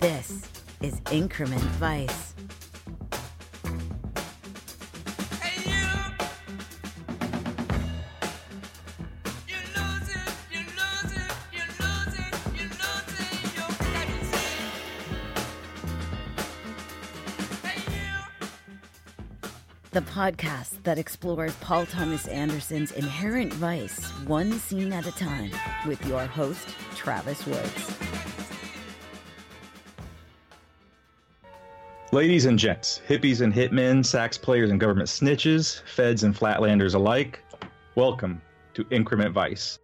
This is Increment Vice. The podcast that explores Paul Thomas Anderson's inherent vice, one scene at a time, with your host, Travis Woods. Ladies and gents, hippies and hitmen, sax players and government snitches, feds and flatlanders alike, welcome to Increment Vice.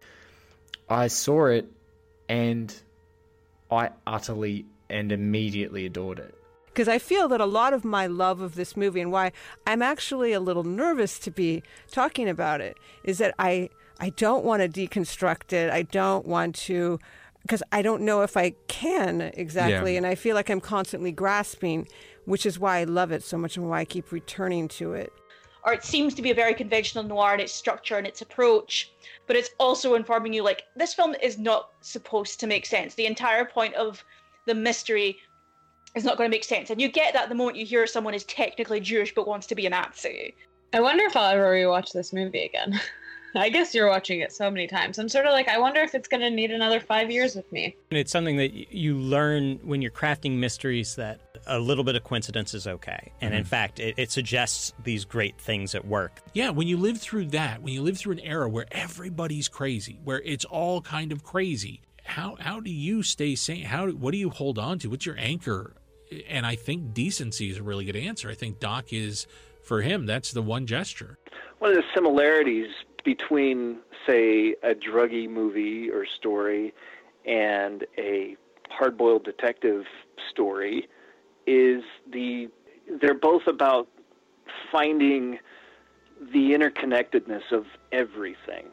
I saw it and I utterly and immediately adored it. Because I feel that a lot of my love of this movie and why I'm actually a little nervous to be talking about it is that I I don't want to deconstruct it. I don't want to because I don't know if I can exactly Yeah. and I feel like I'm constantly grasping, which is why I love it so much and why I keep returning to it. or it seems to be a very conventional noir in its structure and its approach, but it's also informing you like this film is not supposed to make sense. The entire point of the mystery is not going to make sense, and you get that the moment you hear someone is technically Jewish but wants to be a Nazi. I wonder if I'll ever rewatch this movie again. I guess you're watching it so many times. I'm sort of like, I wonder if it's going to need another five years with me. And it's something that you learn when you're crafting mysteries that a little bit of coincidence is okay. And in mm-hmm. fact, it, it suggests these great things at work. Yeah, when you live through that, when you live through an era where everybody's crazy, where it's all kind of crazy, how how do you stay sane? How what do you hold on to? What's your anchor? And I think decency is a really good answer. I think Doc is for him. That's the one gesture. one of the similarities between, say, a druggy movie or story and a hard-boiled detective story is the they're both about finding the interconnectedness of everything.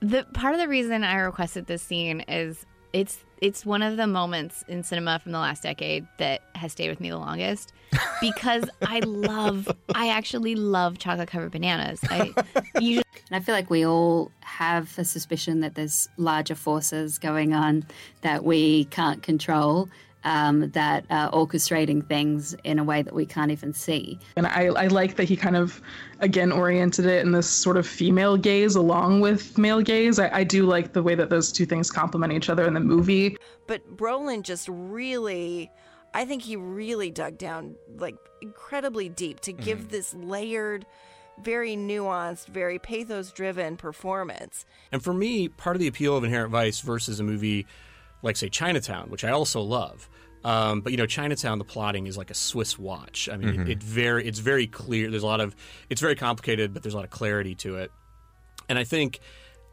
The part of the reason I requested this scene is it's it's one of the moments in cinema from the last decade that has stayed with me the longest because I love I actually love chocolate covered bananas. I usually And I feel like we all have a suspicion that there's larger forces going on that we can't control, um, that are orchestrating things in a way that we can't even see. And I, I like that he kind of, again, oriented it in this sort of female gaze along with male gaze. I, I do like the way that those two things complement each other in the movie. But Brolin just really I think he really dug down like incredibly deep to give Mhm. this layered, very nuanced, very pathos driven performance. And for me, part of the appeal of Inherent Vice versus a movie like, say, Chinatown, which I also love. Um, but you know, Chinatown, the plotting is like a Swiss watch. I mean, Mhm. it, it very, it's very clear. There's a lot of, it's very complicated, but there's a lot of clarity to it. And I think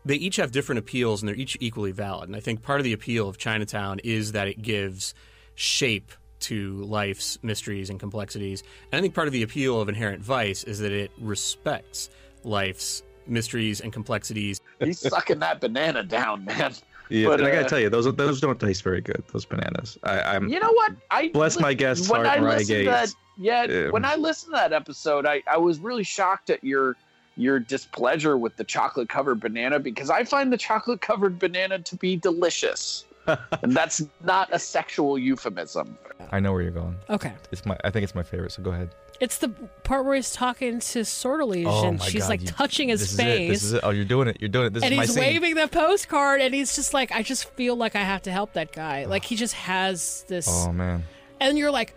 they each have different appeals, and they're each equally valid. And I think part of the appeal of Chinatown is that it gives shape to life's mysteries and complexities. And I think part of the appeal of Inherent Vice is that it respects life's mysteries and complexities. He's sucking that banana down, man. Yeah, But, and I gotta uh, tell you, those those don't taste very good. Those bananas. I, I'm. You know what? I Bless my guest's when heart, I Mariah listened to that, yeah, Yeah. when I listened to that episode, I, I was really shocked at your your displeasure with the chocolate covered banana because I find the chocolate covered banana to be delicious, and that's not a sexual euphemism. I know where you're going. Okay. It's my. I think it's my favorite. So go ahead. It's the part where he's talking to Sortilege Oh and she's God, like you- touching his this is face. it, This is it. Oh, you're doing it. You're doing it. This and is my he's scene. waving the postcard and he's just like, I just feel like I have to help that guy. Like he just has this Oh man. and you're like,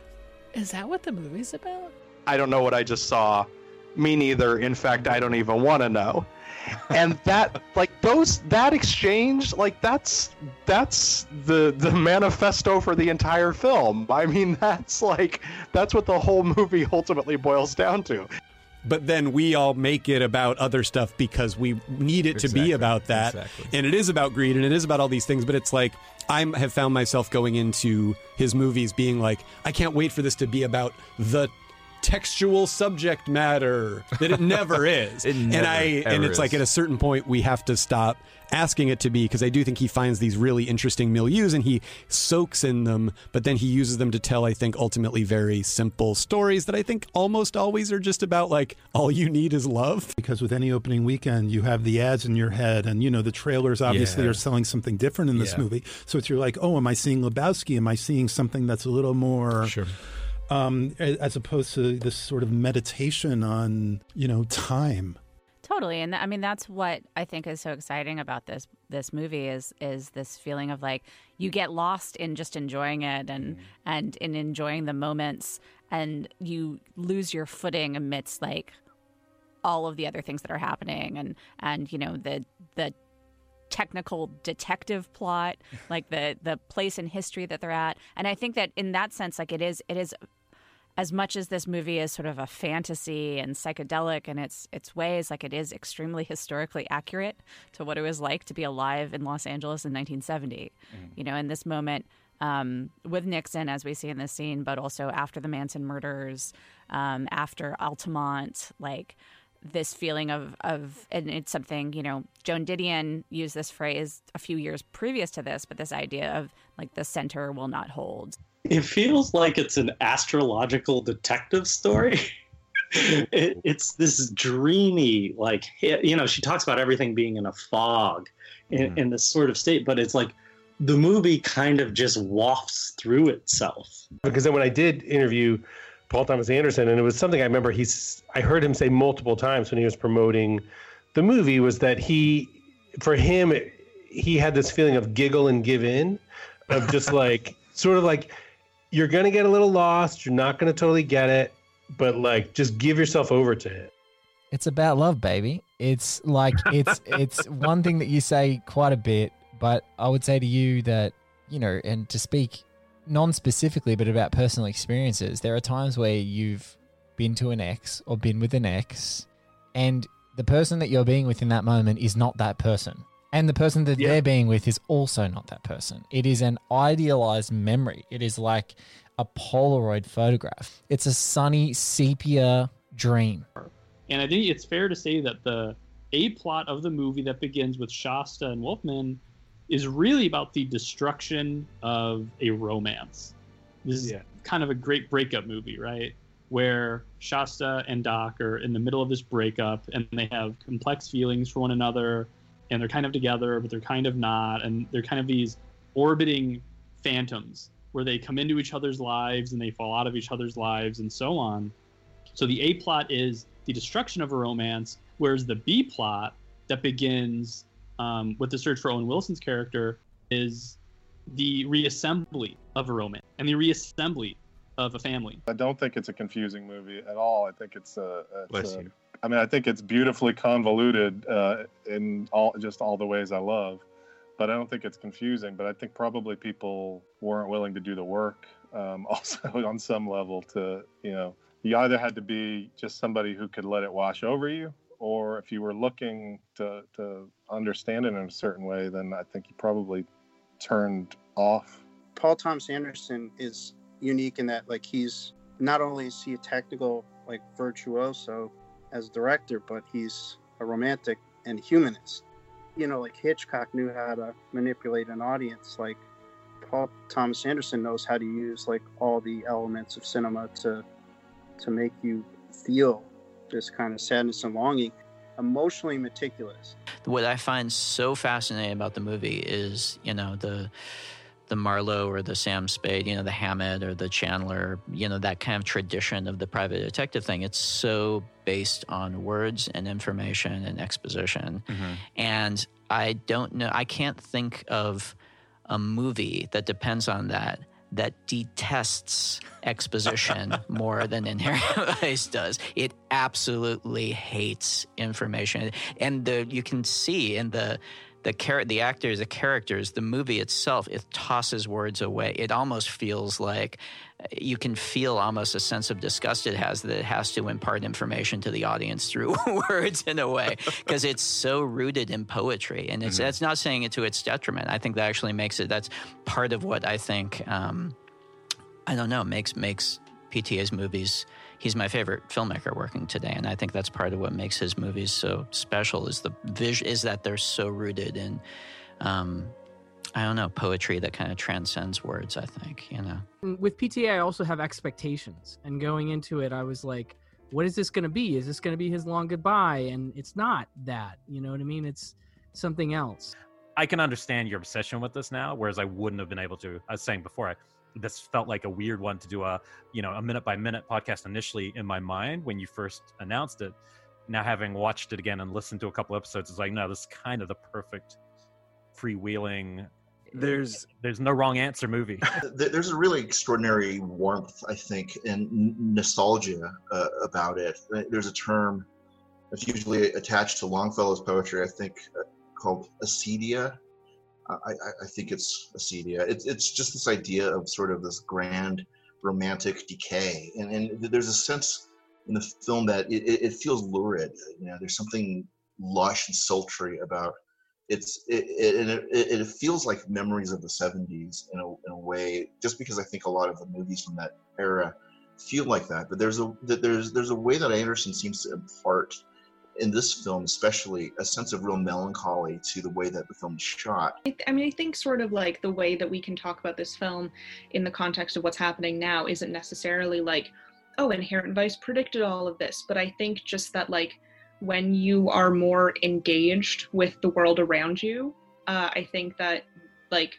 is that what the movie's about? I don't know what I just saw. Me neither. In fact, I don't even want to know. And that, like those, that exchange, like that's that's the the manifesto for the entire film. I mean, that's like that's what the whole movie ultimately boils down to. But then we all make it about other stuff because we need it to be about that. And it is about greed and it is about all these things. But it's like, I have found myself going into his movies being like, I can't wait for this to be about the textual subject matter that it never is. It and never, I and ever it's like at a certain point we have to stop asking it to be because I do think he finds these really interesting milieus and he soaks in them, but then he uses them to tell I think ultimately very simple stories that I think almost always are just about like all you need is love. Because with any opening weekend, you have the ads in your head, and you know the trailers obviously Yeah. are selling something different in this Yeah. movie. So it's you're like, oh, am I seeing Lebowski? Am I seeing something that's a little more, sure. Um, as opposed to this sort of meditation on you know time. Totally, and th- I mean that's what I think is so exciting about this this movie is is this feeling of like you get lost in just enjoying it and and in enjoying the moments, and you lose your footing amidst like all of the other things that are happening, and and you know the the technical detective plot, like the the place in history that they're at, and I think that in that sense, like it is it is as much as this movie is sort of a fantasy and psychedelic in its its ways, like it is extremely historically accurate to what it was like to be alive in Los Angeles in 1970. You know, in this moment um, with Nixon, as we see in this scene, but also after the Manson murders, um, after Altamont, like this feeling of of and it's something you know Joan Didion used this phrase a few years previous to this, but this idea of like the center will not hold. It feels like it's an astrological detective story. it, it's this dreamy, like you know, she talks about everything being in a fog, in, hmm. in this sort of state. But it's like the movie kind of just wafts through itself. because then when I did interview Paul Thomas Anderson, and it was something I remember he's I heard him say multiple times when he was promoting the movie was that he, for him, he had this feeling of giggle and give in, of just like sort of like you're gonna get a little lost, you're not gonna totally get it, but like just give yourself over to it. It's about love, baby. It's like it's it's one thing that you say quite a bit, but I would say to you that you know, and to speak non-specifically, but about personal experiences, there are times where you've been to an ex or been with an ex, and the person that you're being with in that moment is not that person. And the person that they're being with is also not that person. It is an idealized memory. It is like a Polaroid photograph. It's a sunny sepia dream. And I think it's fair to say that the A plot of the movie that begins with Shasta and Wolfman is really about the destruction of a romance. This is kind of a great breakup movie, right? Where Shasta and Doc are in the middle of this breakup and they have complex feelings for one another and they're kind of together, but they're kind of not. And they're kind of these orbiting phantoms where they come into each other's lives and they fall out of each other's lives and so on. So the A plot is the destruction of a romance, whereas the B plot that begins um, with the search for Owen Wilson's character is the reassembly of a romance and the reassembly of a family. I don't think it's a confusing movie at all. I think it's a. It's Bless a- you. I mean, I think it's beautifully convoluted uh, in all just all the ways I love, but I don't think it's confusing. But I think probably people weren't willing to do the work. Um, also, on some level, to you know, you either had to be just somebody who could let it wash over you, or if you were looking to to understand it in a certain way, then I think you probably turned off Paul Thomas Anderson is unique in that like he's not only is he a technical like virtuoso as director, but he's a romantic and humanist. You know, like Hitchcock knew how to manipulate an audience. Like Paul Thomas Anderson knows how to use like all the elements of cinema to to make you feel this kind of sadness and longing. Emotionally meticulous. What I find so fascinating about the movie is, you know, the the Marlowe or the Sam Spade, you know, the Hammett or the Chandler, you know, that kind of tradition of the private detective thing. It's so based on words and information and exposition. Mm-hmm. And I don't know, I can't think of a movie that depends on that that detests exposition more than Inherent Vice does. It absolutely hates information. And the you can see in the the char- the actors, the characters, the movie itself, it tosses words away. It almost feels like you can feel almost a sense of disgust it has that it has to impart information to the audience through words in a way because it's so rooted in poetry and it's Mhm. that's not saying it to its detriment i think that actually makes it that's part of what i think um, i don't know makes makes pta's movies he's my favorite filmmaker working today and i think that's part of what makes his movies so special is the vis- is that they're so rooted in um, i don't know poetry that kind of transcends words i think you know with PTA, I also have expectations, and going into it, I was like, "What is this going to be? Is this going to be his long goodbye?" And it's not that. You know what I mean? It's something else. I can understand your obsession with this now, whereas I wouldn't have been able to. I was saying before, I, this felt like a weird one to do a you know a minute by minute podcast initially in my mind when you first announced it. Now having watched it again and listened to a couple episodes, it's like no, this is kind of the perfect freewheeling. There's there's no wrong answer movie. There's a really extraordinary warmth, I think, and nostalgia uh, about it. There's a term that's usually attached to Longfellow's poetry, I think, uh, called acedia. I, I, think it's acedia. It's, it's just this idea of sort of this grand romantic decay. And, and there's a sense in the film that it, it feels lurid. You know, there's something lush and sultry about it's it, it, it it feels like memories of the 70s in a, in a way just because i think a lot of the movies from that era feel like that but there's a there's there's a way that anderson seems to impart in this film especially a sense of real melancholy to the way that the film is shot. I, th- I mean, I think sort of like the way that we can talk about this film in the context of what's happening now isn't necessarily like, oh, Inherent Vice predicted all of this, but I think just that like when you are more engaged with the world around you, uh, I think that like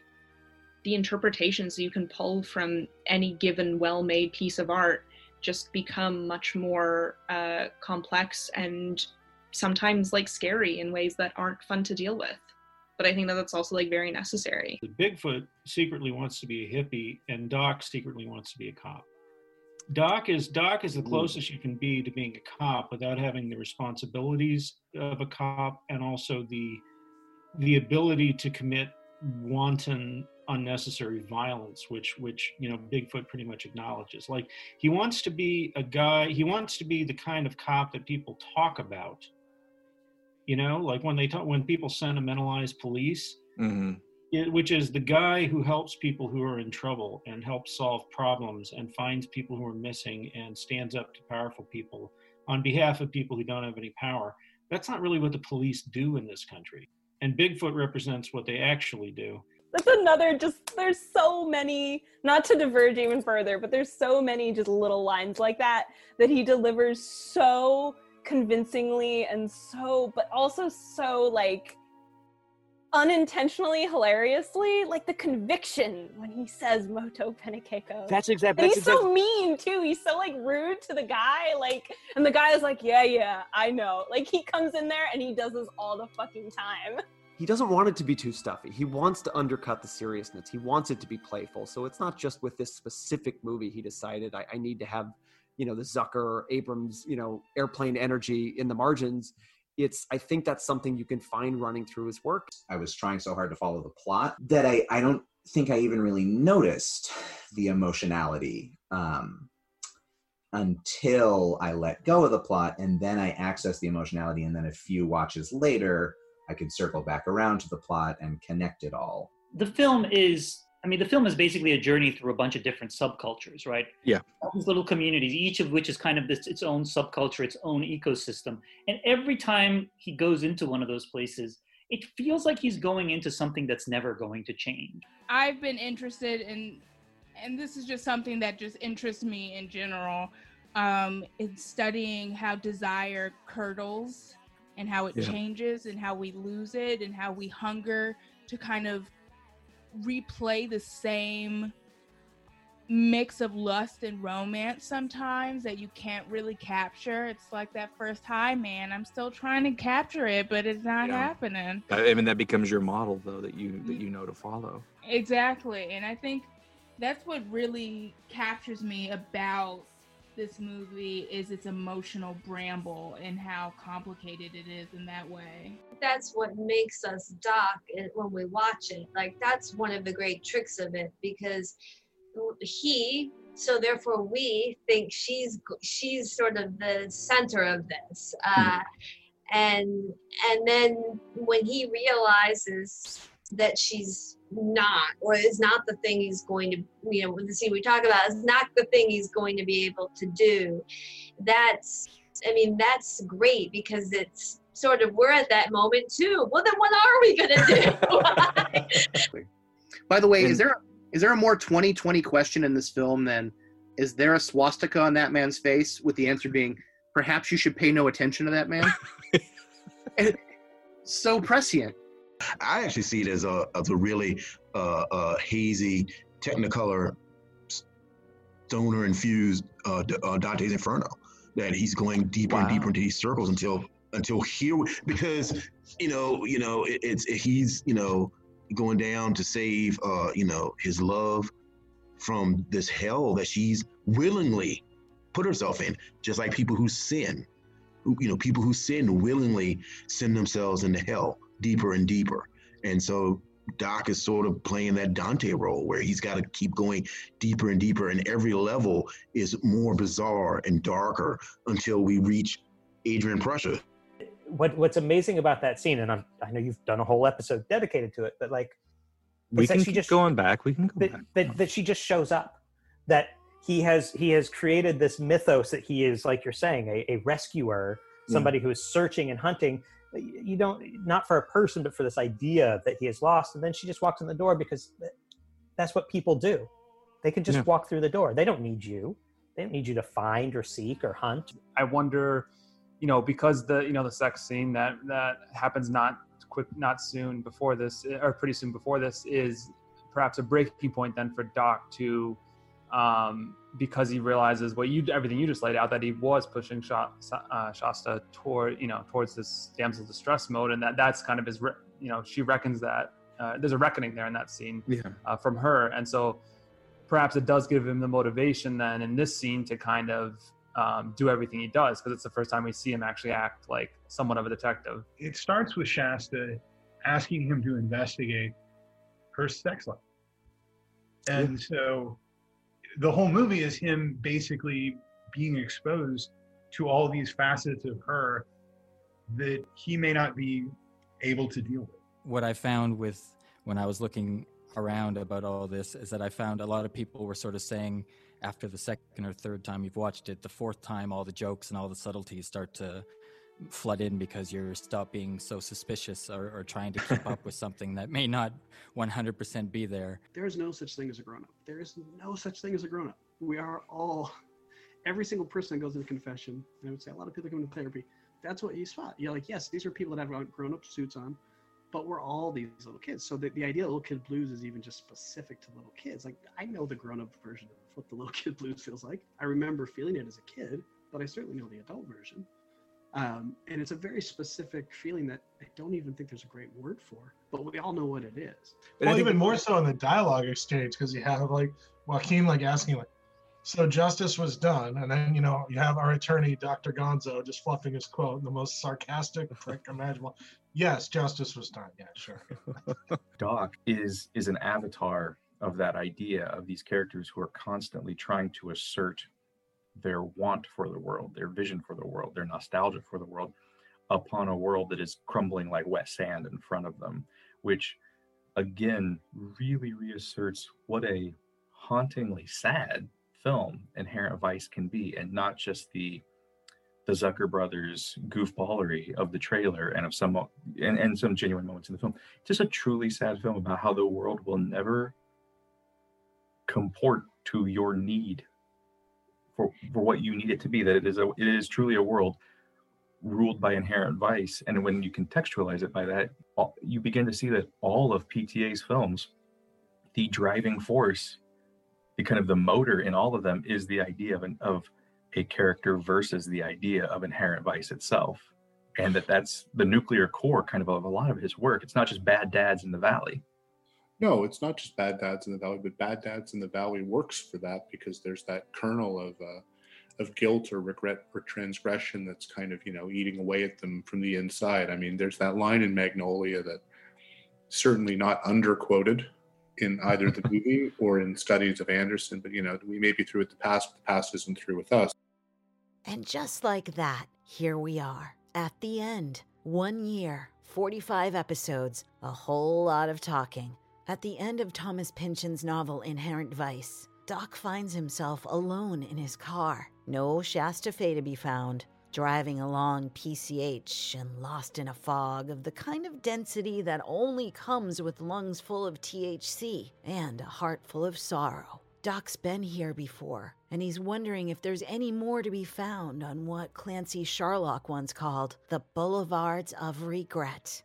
the interpretations you can pull from any given well-made piece of art just become much more uh, complex and sometimes like scary in ways that aren't fun to deal with but I think that that's also like very necessary. Bigfoot secretly wants to be a hippie, and Doc secretly wants to be a cop. Doc is Doc is the closest you can be to being a cop without having the responsibilities of a cop and also the the ability to commit wanton unnecessary violence which which you know Bigfoot pretty much acknowledges like he wants to be a guy he wants to be the kind of cop that people talk about you know like when they talk when people sentimentalize police Mm-hmm. it, which is the guy who helps people who are in trouble and helps solve problems and finds people who are missing and stands up to powerful people on behalf of people who don't have any power. That's not really what the police do in this country. And Bigfoot represents what they actually do. That's another just there's so many not to diverge even further, but there's so many just little lines like that that he delivers so convincingly and so but also so like unintentionally hilariously like the conviction when he says motto panukeiki That's exactly and that's he's so mean too he's so like rude to the guy like and the guy is like yeah yeah i know like he comes in there and he does this all the fucking time he doesn't want it to be too stuffy. He wants to undercut the seriousness. He wants it to be playful. So it's not just with this specific movie. He decided I, I need to have, you know, the Zucker Abrahams, you know, airplane energy in the margins. It's I think that's something you can find running through his work. I was trying so hard to follow the plot that I I don't think I even really noticed the emotionality. Um, until I let go of the plot and then I access the emotionality. And then a few watches later, I could circle back around to the plot and connect it all. The film is, I mean, the film is basically a journey through a bunch of different subcultures, right? Yeah. All these little communities, each of which is kind of this its own subculture, its own ecosystem. And every time he goes into one of those places, it feels like he's going into something that's never going to change. I've been interested in, and this is just something that just interests me in general, um, in studying how desire curdles and how it Yeah. changes and how we lose it and how we hunger to kind of replay the same mix of lust and romance sometimes that you can't really capture. It's like that first high, man. I'm still trying to capture it, but it's not Yeah. happening. I mean, that becomes your model, though, that you that mm-hmm. you know to follow. Exactly. And I think that's what really captures me about this movie is its emotional bramble and how complicated it is in that way. that's what makes us doc it- when we watch it. Like that's one of the great tricks of it because he, so therefore we think she's she's sort of the center of this, uh, and and then when he realizes that she's not or is not the thing he's going to you know the scene we talk about is not the thing he's going to be able to do that's i mean that's great because it's sort of we're at that moment too well then what are we going to do By the way, is there is there a more 2020 question in this film than is there a swastika on that man's face with the answer being perhaps you should pay no attention to that man? So prescient. I actually see it as a as a really uh, uh, hazy Technicolor stoner infused uh, uh, Dante's Inferno. That he's going deeper and deeper into these circles until until here because you know you know it, it's it, he's you know going down to save uh, you know his love from this hell that she's willingly put herself in, just like people who sin. Who, you know, people who sin willingly send themselves into hell deeper and deeper. And so Doc is sort of playing that Dante role where he's got to keep going deeper and deeper, and every level is more bizarre and darker until we reach Adrian Prussia. what what's amazing about that scene, and I'm, I know you've done a whole episode dedicated to it, but like We can she keep just going back. We can go that, back. that that she just shows up. That he has he has created this mythos that he is like you're saying a, a rescuer, Yeah. somebody mm. who is searching and hunting. You don't not for a person, but for this idea that he has lost, and then she just walks in the door because that's what people do. They can just Yeah. walk through the door. They don't need you. They don't need you to find or seek or hunt. I wonder, you know, because the you know the sex scene that that happens not quick, not soon before this, or pretty soon before this, is perhaps a breaking point then for Doc to, um, because he realizes what you everything you just laid out that he was pushing Sha- uh, Shasta toward you know towards this damsel distress mode, and that that's kind of his you know she reckons that uh, there's a reckoning there in that scene Yeah. uh, from her, and so perhaps it does give him the motivation then in this scene to kind of um, do everything he does because it's the first time we see him actually act like somewhat of a detective. it starts with Shasta asking him to investigate her sex life. And so the whole movie is him basically being exposed to all these facets of her that he may not be able to deal with. what I found with when I was looking around about all this is that I found a lot of people were sort of saying after the second or third time you've watched it, the fourth time all the jokes and all the subtleties start to flood in because you're stop being so suspicious or, or trying to keep up with something that may not 100% be there. There is no such thing as a grown up. There is no such thing as a grown up. We are all, every single person that goes into confession, and I would say a lot of people come into therapy, that's what you spot. You're like, yes, these are people that have grown up suits on, but we're all these little kids. So the, the idea of little kid blues is even just specific to little kids. Like, I know the grown up version of what the little kid blues feels like. I remember feeling it as a kid, but I certainly know the adult version. Um, and it's a very specific feeling that I don't even think there's a great word for, but we all know what it is. well, even more so in the dialogue exchange because you have like Joaquin like asking like, "So justice was done," and then you know you have our attorney Dr. Gonzo just fluffing his quote in the most sarcastic prick imaginable. Yes, justice was done. Yeah, sure. Doc is is an avatar of that idea of these characters who are constantly trying to assert their want for the world, their vision for the world, their nostalgia for the world upon a world that is crumbling like wet sand in front of them, which again really reasserts what a hauntingly sad film Inherent Vice can be, and not just the the Zucker brothers goofballery of the trailer and of some and, and some genuine moments in the film. Just a truly sad film about how the world will never comport to your need for, for what you need it to be that it is a it is truly a world ruled by inherent vice. And when you contextualize it by that you begin to see that all of pta's films the driving force the kind of the motor in all of them is the idea of an of a character versus the idea of inherent vice itself. And that that's the nuclear core kind of of a lot of his work. It's not just bad dads in the valley No, it's not just Bad Dads in the Valley, but Bad Dads in the Valley works for that because there's that kernel of uh, of guilt or regret or transgression that's kind of you know eating away at them from the inside. I mean, there's that line in Magnolia that certainly not underquoted in either the movie or in studies of Anderson, but you know we may be through with the past, but the past isn't through with us. And just like that, here we are at the end. One year, 45 episodes, a whole lot of talking. At the end of Thomas Pynchon's novel Inherent Vice, Doc finds himself alone in his car. No Shasta Fay to be found. Driving along PCH and lost in a fog of the kind of density that only comes with lungs full of THC and a heart full of sorrow. Doc's been here before, and he's wondering if there's any more to be found on what Clancy Charlock once called the boulevards of regret.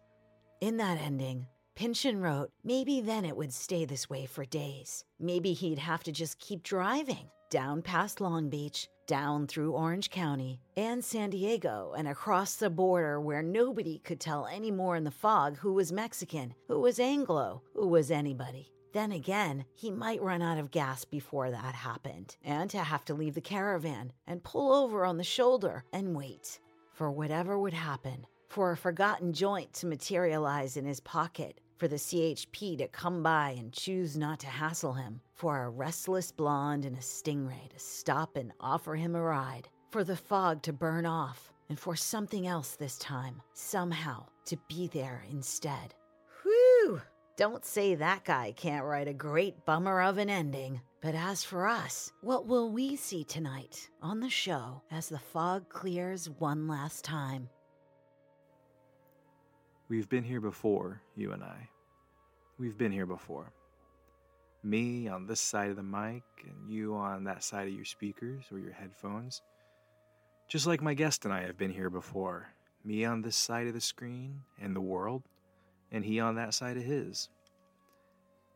In that ending, Pynchon wrote maybe then it would stay this way for days. Maybe he'd have to just keep driving down past Long Beach, down through Orange County, and San Diego, and across the border where nobody could tell anymore in the fog who was Mexican, who was Anglo, who was anybody. Then again, he might run out of gas before that happened, and to have to leave the caravan and pull over on the shoulder and wait for whatever would happen, for a forgotten joint to materialize in his pocket, for the CHP to come by and choose not to hassle him, for a restless blonde and a stingray to stop and offer him a ride, for the fog to burn off, and for something else this time, somehow, to be there instead. Whew! Don't say that guy can't write a great bummer of an ending. But as for us, what will we see tonight on the show as the fog clears one last time? We've been here before, you and I. We've been here before. Me on this side of the mic, and you on that side of your speakers or your headphones. Just like my guest and I have been here before. Me on this side of the screen and the world, and he on that side of his.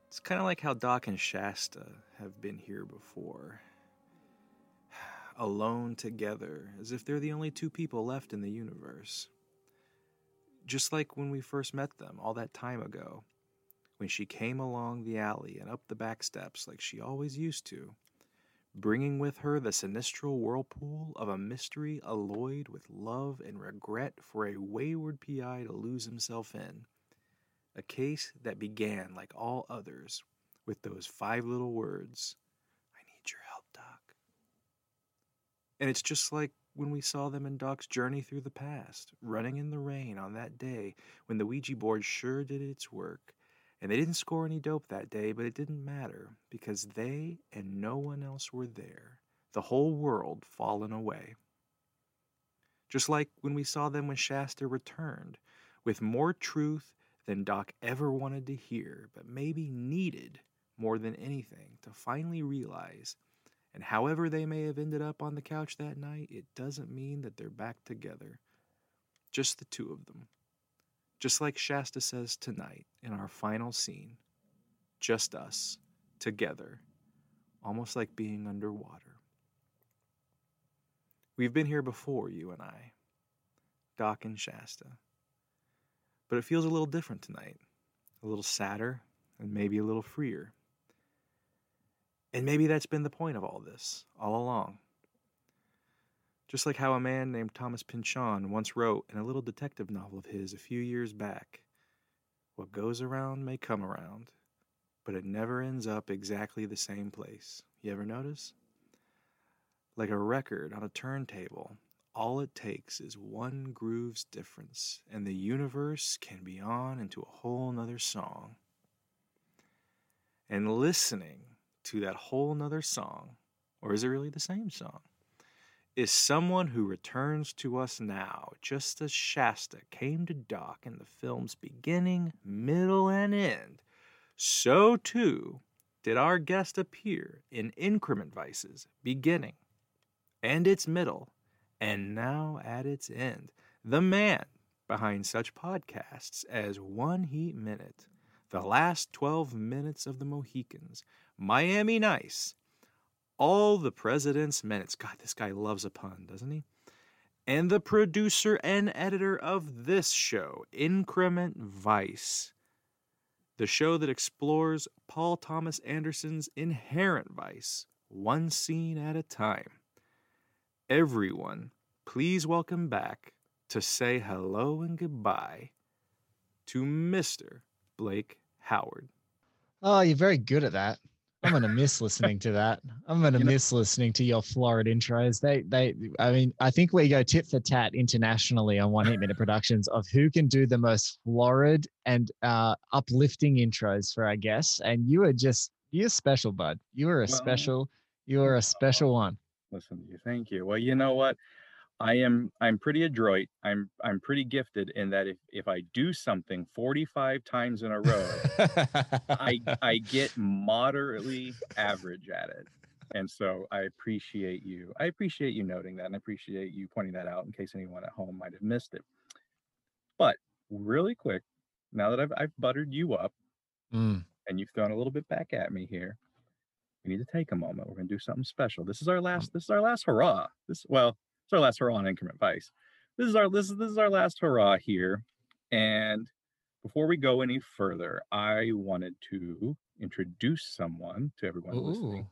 It's kind of like how Doc and Shasta have been here before. Alone together, as if they're the only two people left in the universe just like when we first met them all that time ago, when she came along the alley and up the back steps like she always used to, bringing with her the sinistral whirlpool of a mystery alloyed with love and regret for a wayward PI to lose himself in. A case that began, like all others, with those five little words I need your help, Doc. And it's just like when we saw them in Doc's journey through the past, running in the rain on that day when the Ouija board sure did its work. And they didn't score any dope that day, but it didn't matter because they and no one else were there. The whole world fallen away. Just like when we saw them when Shasta returned, with more truth than Doc ever wanted to hear, but maybe needed more than anything to finally realize and however they may have ended up on the couch that night, it doesn't mean that they're back together. Just the two of them. Just like Shasta says tonight in our final scene. Just us, together, almost like being underwater. We've been here before, you and I. Doc and Shasta. But it feels a little different tonight, a little sadder, and maybe a little freer. And maybe that's been the point of all this, all along. Just like how a man named Thomas Pynchon once wrote in a little detective novel of his a few years back What goes around may come around, but it never ends up exactly the same place. You ever notice? Like a record on a turntable, all it takes is one groove's difference, and the universe can be on into a whole nother song. And listening to that whole nother song, or is it really the same song? Is someone who returns to us now, just as Shasta came to Doc in the film's beginning, middle, and end. So too did our guest appear in Increment Vice's beginning and its middle, and now at its end. The man behind such podcasts as One Heat Minute, The Last 12 Minutes of the Mohicans, Miami Nice, All the President's Minutes. God, this guy loves a pun, doesn't he? And the producer and editor of this show, Increment Vice, the show that explores Paul Thomas Anderson's inherent vice, one scene at a time. Everyone, please welcome back to say hello and goodbye to Mr. Blake Howard. Oh, you're very good at that. I'm gonna miss listening to that. I'm gonna miss listening to your florid intros. They, they. I mean, I think we go tit for tat internationally on One Heat Minute Productions of who can do the most florid and uh, uplifting intros for our guests. And you are just, you're special, bud. You are a Well, special. You are a special one. Listen to you. Thank you. Well, you know what? I am I'm pretty adroit. I'm I'm pretty gifted in that if if I do something 45 times in a row, I I get moderately average at it. And so I appreciate you. I appreciate you noting that and I appreciate you pointing that out in case anyone at home might have missed it. But really quick, now that I've I've buttered you up Mm. and you've thrown a little bit back at me here, we need to take a moment. We're gonna do something special. This is our last. This is our last hurrah. This well, it's our last hurrah on increment vice. This is our this is this is our last hurrah here. And before we go any further, I wanted to introduce someone to everyone listening.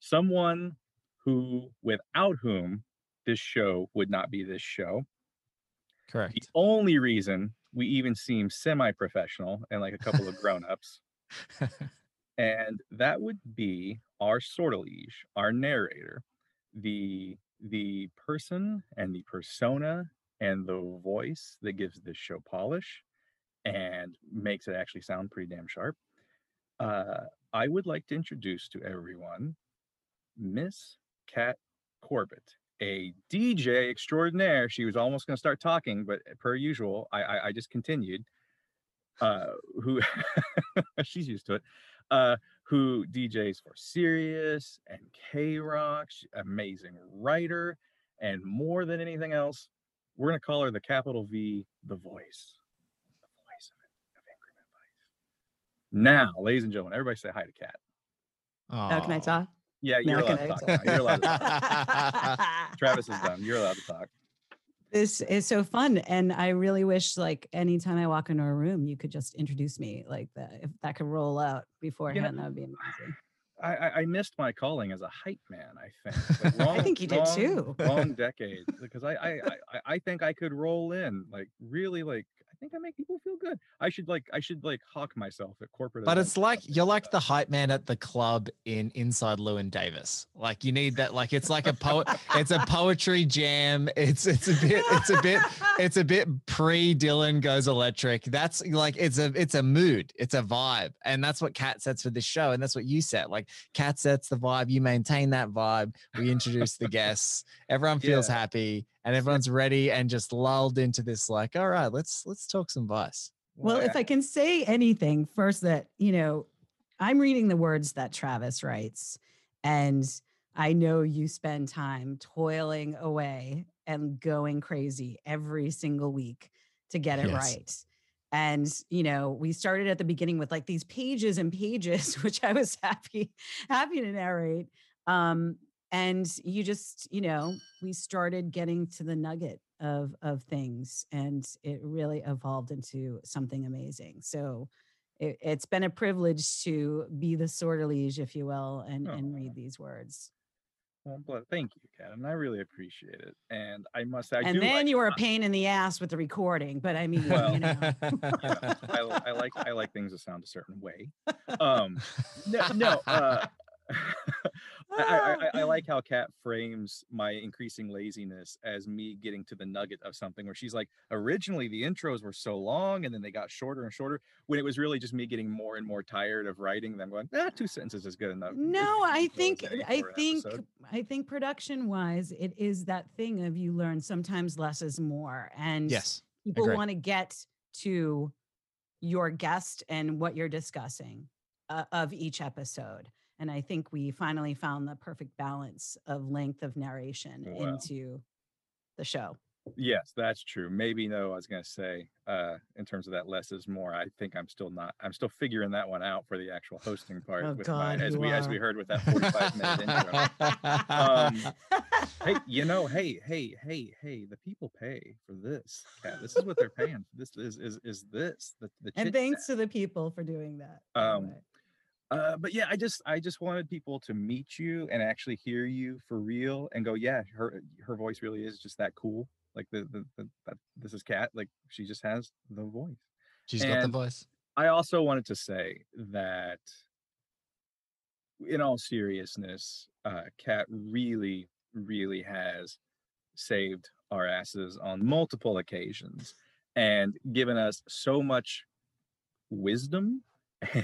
Someone who, without whom, this show would not be this show. Correct. The only reason we even seem semi-professional and like a couple of grown-ups and that would be our sortilege, our narrator, the the person and the persona and the voice that gives this show polish and makes it actually sound pretty damn sharp. Uh, I would like to introduce to everyone Miss Kat Corbett, a DJ extraordinaire. She was almost going to start talking, but per usual, I, I, I just continued. Uh, who she's used to it. Uh, who DJs for Sirius and KROQ, amazing writer, and more than anything else, we're gonna call her the capital V, the voice. The voice of, of Increment Vice. Now, ladies and gentlemen, everybody say hi to Kat. Oh, can I talk? Yeah, you're Now allowed to talk. talk. You're allowed to talk. Travis is done. You're allowed to talk. This is so fun, and I really wish, like, anytime I walk into a room, you could just introduce me like that. If that could roll out beforehand, that would be amazing. I, I, I missed my calling as a hype man. I think. Like, wrong, think you did wrong- too. Long decade, because I, I I I- I think I could roll in like really like I think I make people feel good. I should like I should like hawk myself at corporate. But it's like you're like the hype man at the club in Inside Llewyn Davis. Like you need that. Like it's like a poet. it's a poetry jam. It's it's a bit. It's a bit. It's a bit pre Dylan goes electric. That's like it's a it's a mood. It's a vibe, and that's what Kat sets for this show, and that's what you set. Like Kat sets the vibe. You maintain that vibe. We introduce the guests. Everyone feels Yeah. happy, and everyone's ready and just lulled into this. Like, all right, let's let's talk some vice. Well, if I can say anything first, that you know, I'm reading the words that Travis writes, and I know you spend time toiling away and going crazy every single week to get it Yes. right. And you know, we started at the beginning with like these pages and pages, which I was happy happy to narrate. Um, and you just, you know, we started getting to the nugget of of things and it really evolved into something amazing so it, it's been a privilege to be the sortilege if you will and and read these words Well, thank you, Kat, and I really appreciate it. And I must say, I and then like- you were a pain in the ass with the recording but i mean Well, you know I, I like I like things to sound a certain way. Um, no, no. Uh, I, I, I- I like how Kat frames my increasing laziness as me getting to the nugget of something where she's like, originally the intros were so long and then they got shorter and shorter when it was really just me getting more and more tired of writing them going, ah, two sentences is good enough. no i think i think episode. i think production wise it is that thing of you learn sometimes less is more and Yes, people want to get to your guest and what you're discussing uh, of each episode and i think we finally found the perfect balance of length of narration Wow. into the show Yes, that's true. Maybe no, I was gonna say, uh, in terms of that less is more, I think I'm still not I'm still figuring that one out for the actual hosting part Oh, with God, my as we as we heard with that 45 minute intro. Um, hey, you know, hey, hey, hey, hey, the people pay for this. Kat. This is what they're paying. This is is is this the, the and thanks to the people for doing that um way. Uh but yeah i just i just wanted people to meet you and actually hear you for real and go yeah her her voice really is just that cool like the the, the that, this is Kat like she just has the voice She's got the voice. i also wanted to say that in all seriousness uh Kat really really has saved our asses on multiple occasions and given us so much wisdom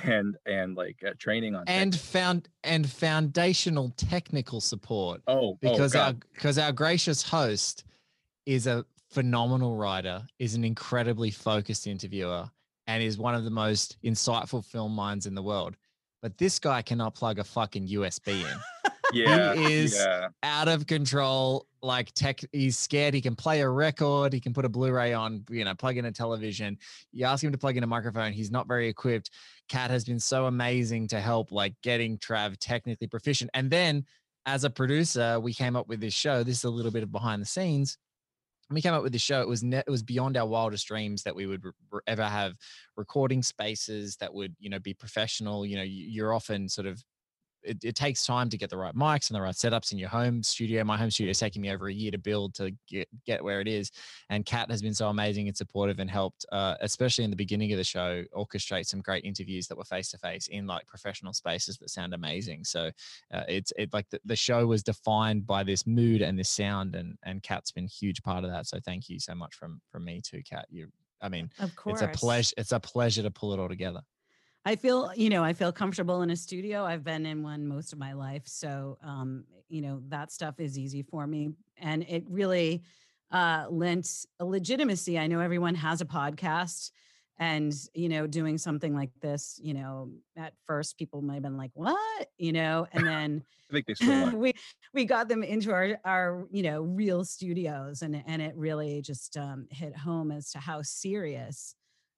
and and like uh, training on and found and foundational technical support. Oh, oh, because our because our gracious host is a phenomenal writer, is an incredibly focused interviewer, and is one of the most insightful film minds in the world. But this guy cannot plug a fucking USB in. Yeah, he is yeah. out of control. Like tech, he's scared. He can play a record. He can put a Blu-ray on. You know, plug in a television. You ask him to plug in a microphone. He's not very equipped. Cat has been so amazing to help, like getting Trav technically proficient. And then, as a producer, we came up with this show. This is a little bit of behind the scenes. When we came up with the show, it was ne- it was beyond our wildest dreams that we would re- ever have recording spaces that would you know be professional. You know, you're often sort of it, it takes time to get the right mics and the right setups in your home studio. My home studio is taking me over a year to build to get, get where it is. And Kat has been so amazing and supportive and helped, uh, especially in the beginning of the show, orchestrate some great interviews that were face to face in like professional spaces that sound amazing. So uh, it's it like the, the show was defined by this mood and this sound, and and Kat's been a huge part of that. So thank you so much from from me too, Kat. You, I mean, Of course, it's a pleasure. It's a pleasure to pull it all together. I feel, you know, I feel comfortable in a studio. I've been in one most of my life. So, um, you know, that stuff is easy for me. And it really uh, lent a legitimacy. I know everyone has a podcast and, you know, doing something like this, you know, at first people might have been like, what, you know, and then I think they still we we got them into our our you know real studios and and it really just um, hit home as to how serious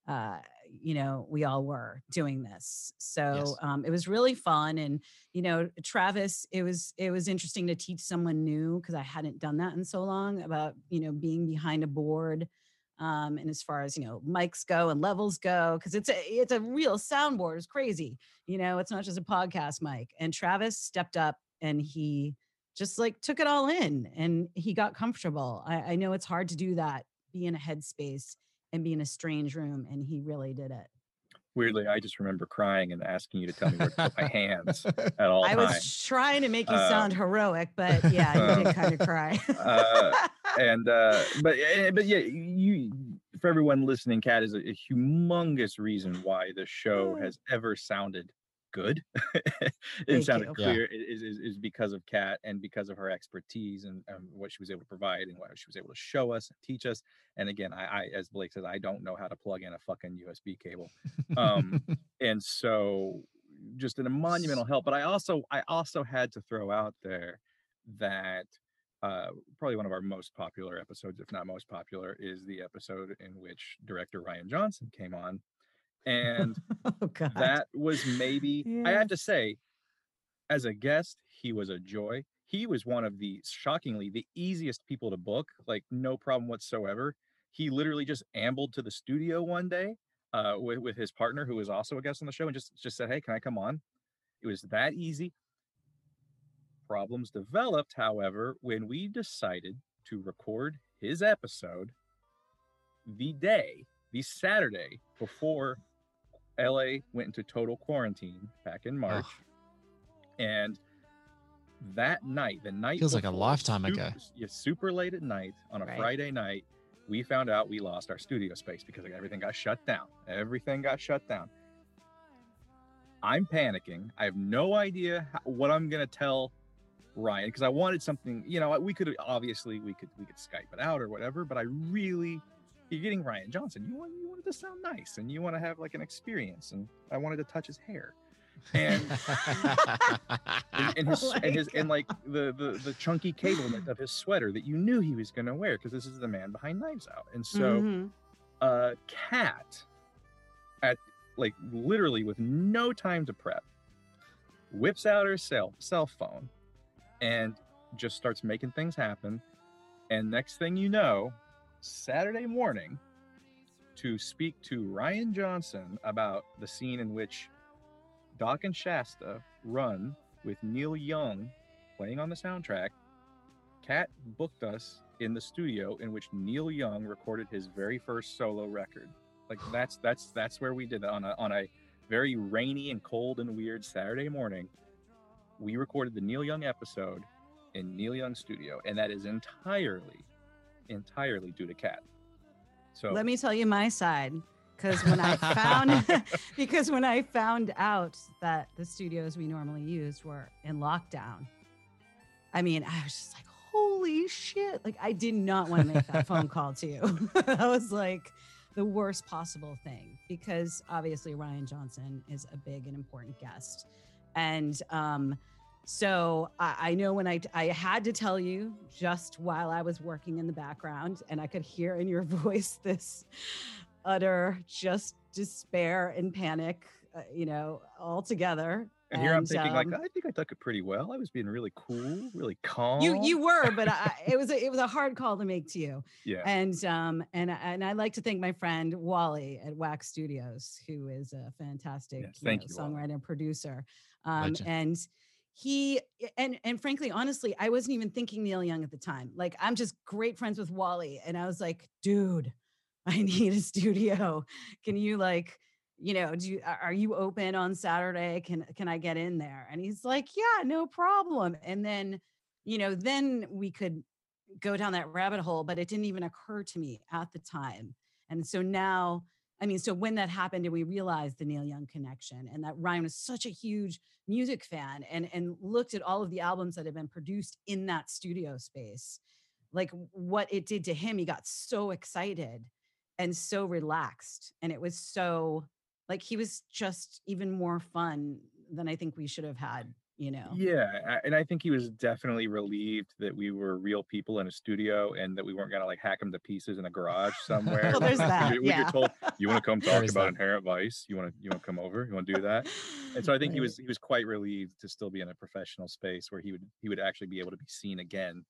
uh you know we all were doing this. So Yes. um it was really fun and you know travis it was it was interesting to teach someone new because i hadn't done that in so long about you know being behind a board um and as far as you know mics go and levels go because it's a it's a real soundboard it's crazy you know it's not just a podcast mic. And travis stepped up and he just like took it all in and he got comfortable. I, I know it's hard to do that be in a headspace and be in a strange room and he really did it. Weirdly, I just remember crying and asking you to tell me where to put my hands at all i times. was trying to make you Uh, sound heroic but yeah you did kind of cry. uh, and uh, but eh, but yeah, you for everyone listening, Kat is a, a humongous reason why the show has ever sounded good. it sounded you. clear i- is, is is because of Kat and because of her expertise and um, what she was able to provide and what she was able to show us and teach us. And again, I, I as Blake says, I don't know how to plug in a fucking USB cable. Um, and so just in a monumental help. But I also I also had to throw out there that uh, probably one of our most popular episodes, if not most popular, is the episode in which director Rian Johnson came on. And oh god that was maybe I Yeah. have to say, as a guest, he was a joy. he was one of the shockingly the easiest people to book, like no problem whatsoever. He literally just ambled to the studio one day uh, with, with his partner, who was also a guest on the show, and just just said, "Hey, can I come on?" It was that easy. Problems developed, however, when we decided to record his episode the day, the Saturday before LA went into total quarantine back in March. And that night, the night Feels like a lifetime super- ago. Yeah, super late at night on a Right. Friday night, we found out we lost our studio space because everything got shut down. Everything got shut down. I'm panicking. I have no idea how, what I'm gonna tell Rian because I wanted something. You know, we could obviously we could we could Skype it out or whatever, but I really you're getting Rian Johnson. You want you wanted to sound nice and you want to have like an experience, and I wanted to touch his hair. And and, and his Oh and his and like the the the chunky cable of his sweater that you knew he was gonna wear because this is the man behind Knives Out, and so Mhm. uh Kat at like literally with no time to prep whips out her cell cell phone and just starts making things happen and next thing you know saturday morning to speak to rian johnson about the scene in which doc and shasta run with neil young playing on the soundtrack kat booked us in the studio in which neil young recorded his very first solo record like that's that's that's where we did that on a on a very rainy and cold and weird Saturday morning. We recorded the Neil Young episode in Neil Young studio, and that is entirely, entirely due to Kat. So Let me tell you my side. Because when I found because when I found out that the studios we normally used were in lockdown, I mean, I was just like, holy shit. Like I did not want to make that phone call to you. I was like the worst possible thing because obviously Rian Johnson is a big and important guest. And um so I, I know when I I had to tell you just while I was working in the background, and I could hear in your voice this utter just despair and panic, uh, you know, all together. and here I'm thinking, like, um, I think I took it pretty well. I was being really cool, really calm. you you were, but I, it was a, it was a hard call to make to you. Yeah. And um and and I'd like to thank my friend Wally at Wax Studios, who is a fantastic Yes, you thank know, you, Wally. songwriter and producer. Um, Legend. and he eh, and and frankly, honestly, I wasn't even thinking Neil Young at the time. Like I'm just great friends with Wally, and I was like, dude, I need a studio. Can you like, you know, do you, are are you open on Saturday? Can can I get in there? And he's like, yeah, no problem. And then, you know, then we could go down that rabbit hole, but it didn't even occur to me at the time. And so now, I mean, so when that happened and we realized the Neil Young connection and that Rian was such a huge music fan and and looked at all of the albums that had been produced in that studio space, like what it did to him, he got so excited and so relaxed. And it was so like he was just even more fun than I think we should have had, you know. Yeah, and I think he was definitely relieved that we were real people in a studio and that we weren't gonna like hack him to pieces in a garage somewhere. Well, there's that, We, we yeah. get told, "You want to come talk about that. Inherent Vice? You want to you want to come over? You want to do that?" And so I think he was he was quite relieved to still be in a professional space where he would he would actually be able to be seen again.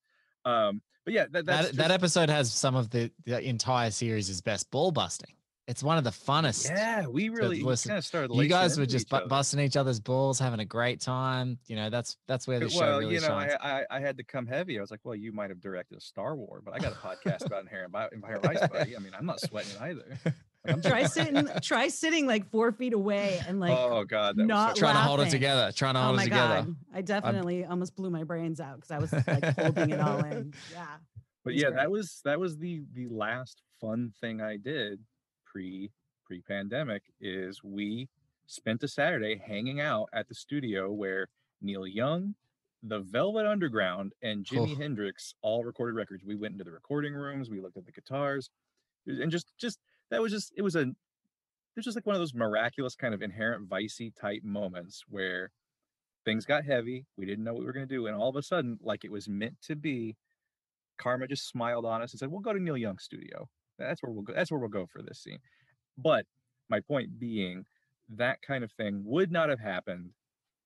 Um, but yeah, that, that's That, that episode has some of the, the entire series' best ball busting. It's one of the funnest. Yeah, we really we listen. kinda started You guys were just each bu- busting each other's balls, having a great time. You know, that's that's where the show well, really you know, shines. I, I I had to come heavy. I was like, well, you might have directed a Star War, but I got a podcast about Inherent Vi- Inherent Vice, buddy. I mean, I'm not sweating it either. Like, I'm try just- sitting try sitting like four feet away and like oh god, that not was so Trying to hold it together, trying to oh hold it my together. god i definitely almost blew my brains out because i was like holding it all in yeah but yeah great. that was that was the the last fun thing i did pre pre pandemic is we spent a saturday hanging out at the studio where neil young the velvet underground and jimi Oh. hendrix all recorded records we went into the recording rooms we looked at the guitars and just just that was just it was a there's just like one of those miraculous kind of inherent vicey type moments where things got heavy we didn't know what we were going to do and all of a sudden like it was meant to be karma just smiled on us and said we'll go to neil young's studio that's where we'll go that's where we'll go for this scene but my point being that kind of thing would not have happened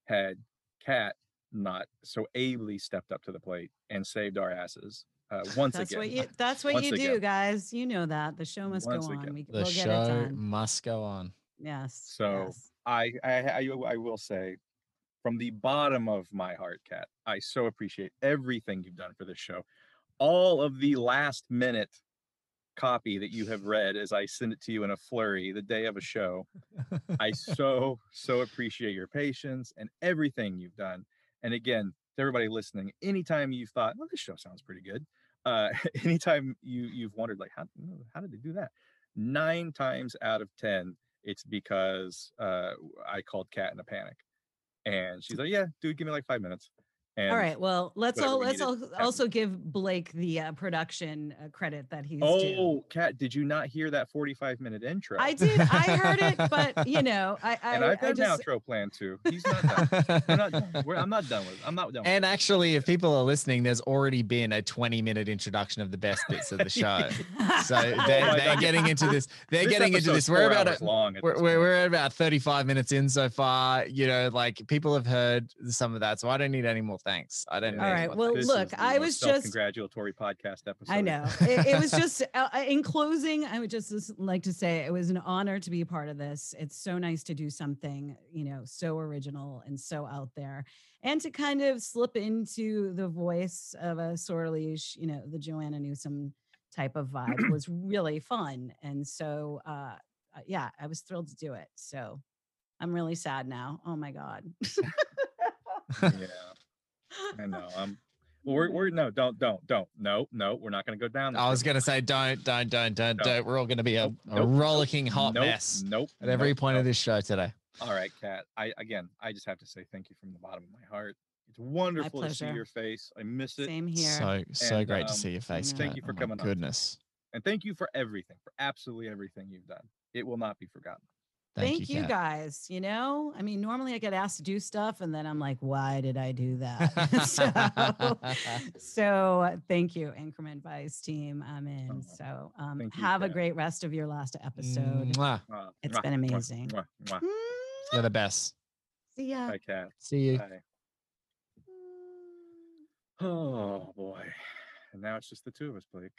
had Kat not so ably stepped up to the plate and saved our asses uh, once that's again. what you that's what Once you do, again. guys. You know that. The show must Once go on. We, The we'll get it show done. must go on. Yes. So yes. I, I I I will say from the bottom of my heart, Kat, I so appreciate everything you've done for this show. All of the last minute copy that you have read as I send it to you in a flurry the day of a show. I so so appreciate your patience and everything you've done. And again, to everybody listening, anytime you've thought, "Well, this show sounds pretty good," uh, anytime you you've wondered, like, how how did they do that? Nine times out of ten, it's because uh, I called Kat in a panic, and she's like, "Yeah, dude, give me like five minutes." And all right. Well, let's all let's all also give Blake the uh, production uh, credit that he's due. Oh, Kat, did you not hear that 45 minute intro? I did. I heard it, but you know, I I, and I've I got just an outro plan too. He's not done. We're not done. We're, I'm not done with it. I'm not done. with And actually, if people are listening, there's already been a 20 minute introduction of the best bits of the show. So they're, my they're getting into this. They're This getting into this. We're about hours a, long we're, we're, we're about 35 minutes in so far. You know, like people have heard some of that. So I don't need any more thanks. I didn't. need All any right, more well, thanks. look, I was just- congratulatory podcast episode. I know. It, it was just uh, in closing. I would just like to say it was an honor to be a part of this. It's so nice to do something, you know, so original and so out there, and to kind of slip into the voice of a Sortilège, you know, the Joanna Newsom type of vibe was really fun. And so, uh, uh, yeah, I was thrilled to do it. So I'm really sad now. Oh my god. yeah, I know. I'm. Well, we're, we're no, don't, don't, don't. No, no, we're not going to go down. This I was going to say, don't, don't, don't, don't, No. don't. We're all going to be a, Nope, a nope, nope, rollicking hot nope, mess Nope. at every nope, point of this show today. All right, Kat. I again, I just have to say thank you from the bottom of my heart. It's wonderful to see your face. I miss it. Same here. So, so And, great to um, see your face. Thank Kat. you for Oh my coming on. Goodness. And thank you for everything, for absolutely everything you've done. It will not be forgotten. Thank, you, guys. You know, I mean, normally I get asked to do stuff and then I'm like, why did I do that? so, so uh, thank you, Inherent Vice team. I'm in. So um, you, have a great rest of your last episode. Mwah. Mwah, It's mwah, been amazing. mwah, mwah. You're the best. See ya. Bye, Kat. See you. Bye. Oh boy. And now it's just the two of us, Blake.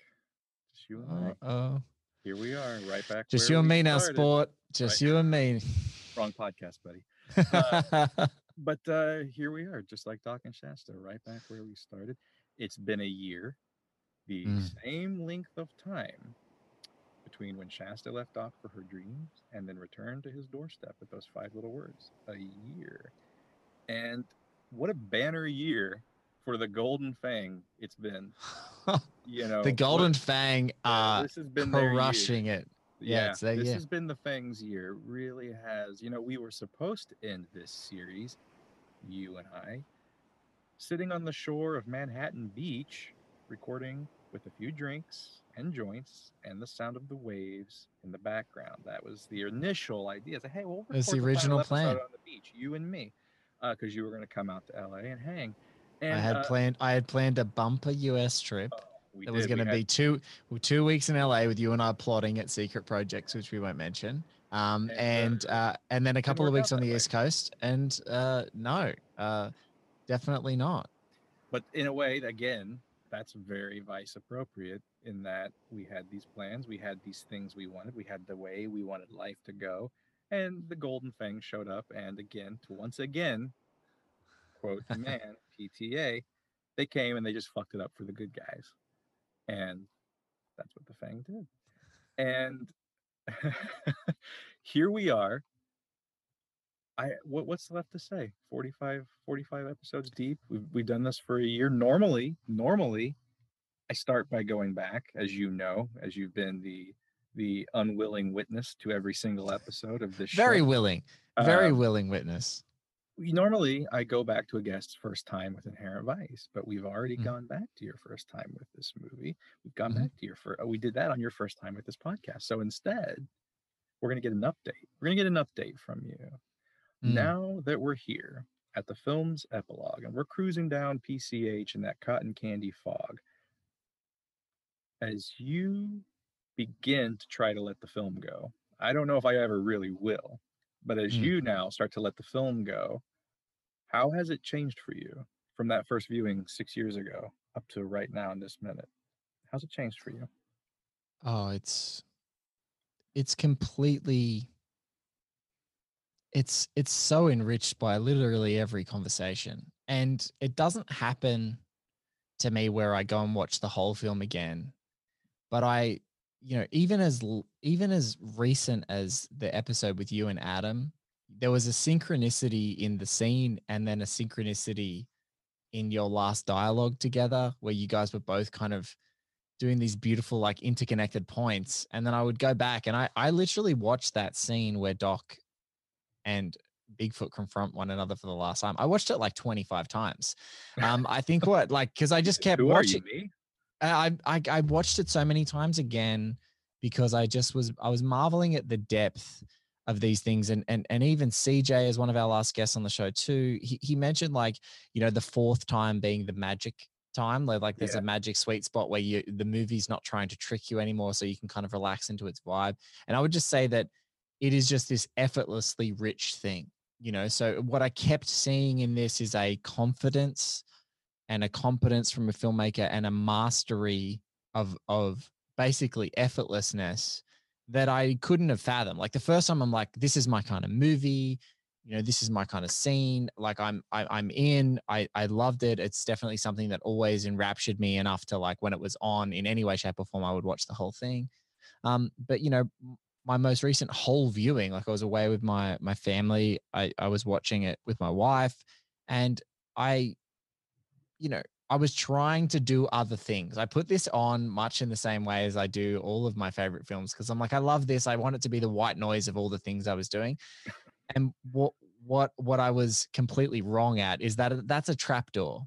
Just you and I. Oh, Here we are, right back. just you and me now, started. sport. Just Right. you and me. Wrong podcast, buddy. Uh, but uh, here we are, just like Doc and Shasta, right back where we started. It's been a year, the Mm. same length of time between when Shasta left Doc for her dreams and then returned to his doorstep with those five little words. A year. And what a banner year for the Golden Fang it's been. You know, the what- Golden Fang are uh, this has been crushing it. Yeah, it's their this year. has been the Fangs year. Really has. You know, we were supposed to end this series, you and I, sitting on the shore of Manhattan Beach, recording with a few drinks and joints and the sound of the waves in the background. That was the initial idea. It's like, hey, well we'll the original plan. on the beach, you and me, uh, because you were going to come out to LA and hang. And I had uh, planned. I had planned a bumper US trip. It was going to had- be two two weeks in LA with you and I plotting at secret projects, which we won't mention. Um, and uh, and then a couple of weeks on the way. East Coast, and uh, no, uh, definitely not. but in a way again that's very vice appropriate in that we had these plans we had these things we wanted we had the way we wanted life to go and the golden fang showed up and again to once again quote man pta they came and they just fucked it up for the good guys and that's what the fang did and here we are I what, what's left to say? 45 45 episodes deep. We've we've done this for a year. Normally, normally I start by going back as you know, as you've been the the unwilling witness to every single episode of this Very willing, very Um, willing witness. We- normally I go back to a guest's first time with Inherent Vice, but we've already Mhm. gone back to your first time with this movie. We've gone Mhm. back to your first. We did that on your first time with this podcast. So instead, we're going to get an update. We're going to get an update from you Mm. now that we're here at the film's epilogue and we're cruising down PCH in that cotton candy fog. As you begin to try to let the film go, I don't know if I ever really will, but as Mm. you now start to let the film go, How has it changed for you from that first viewing six years ago up to right now in this minute? How's it changed for you? Oh, it's it's completely it's it's so enriched by literally every conversation. And it doesn't happen to me where I go and watch the whole film again. But I, you know, even as even as recent as the episode with you and Adam, there was a synchronicity in the scene and then a synchronicity in your last dialogue together where you guys were both kind of doing these beautiful like interconnected points. And then i would go back and i i literally watched that scene where doc and bigfoot confront one another for the last time. I watched it like 25 times. Um i think what like because i just kept Who you, watching me? I, I I watched it so many times again because I just was I was marveling at the depth of these things. And and and even CJ as one of our last guests on the show too. He, he mentioned like you know the fourth time being the magic time like, there's Yeah. a magic sweet spot where you the movie's not trying to trick you anymore so you can kind of relax into its vibe. And I would just say that it is just this effortlessly rich thing you know? So what I kept seeing in this is a confidence and a competence from a filmmaker and a mastery of of basically effortlessness that I couldn't have fathomed. Like the first time I'm like, this is my kind of movie, you know, this is my kind of scene. Like I'm I, I'm in. I I loved it. It's definitely something that always enraptured me enough to like when it was on in any way, shape, or form, I would watch the whole thing. Um, but you know, my most recent whole viewing, like I was away with my my family. I I was watching it with my wife, and I you know, I was trying to do other things. I put this on much in the same way as I do all of my favorite films because I'm like, I love this. I want it to be the white noise of all the things I was doing. And what what what I was completely wrong at is that that's a trapdoor.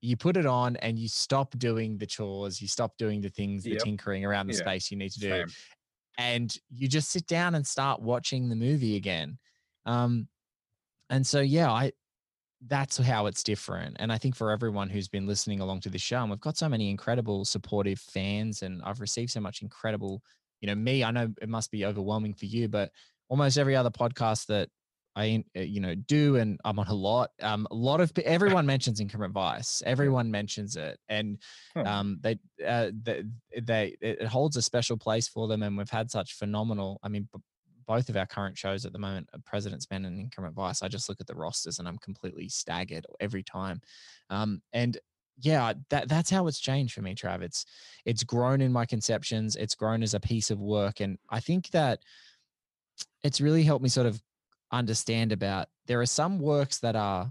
You put it on and you stop doing the chores, you stop doing the things, the Yep. tinkering around the Yeah, space you need to do same. and you just sit down and start watching the movie again. Um, and so, yeah, I that's how it's different. And I think for everyone who's been listening along to this show, and we've got so many incredible supportive fans, and I've received so much incredible, you know, me. I know it must be overwhelming for you, but almost every other podcast that I, uh, you know, do, and I'm on a lot. Um, a lot of everyone mentions Inherent Vice. Everyone mentions it, and um, they, uh, they, they, it holds a special place for them. And we've had such phenomenal. I mean, both of our current shows at the moment, are President's Men and Inherent Vice. I just look at the rosters and I'm completely staggered every time. Um, and yeah, that that's how it's changed for me, Trav. It's it's grown in my conceptions. It's grown as a piece of work, and I think that it's really helped me sort of understand about there are some works that are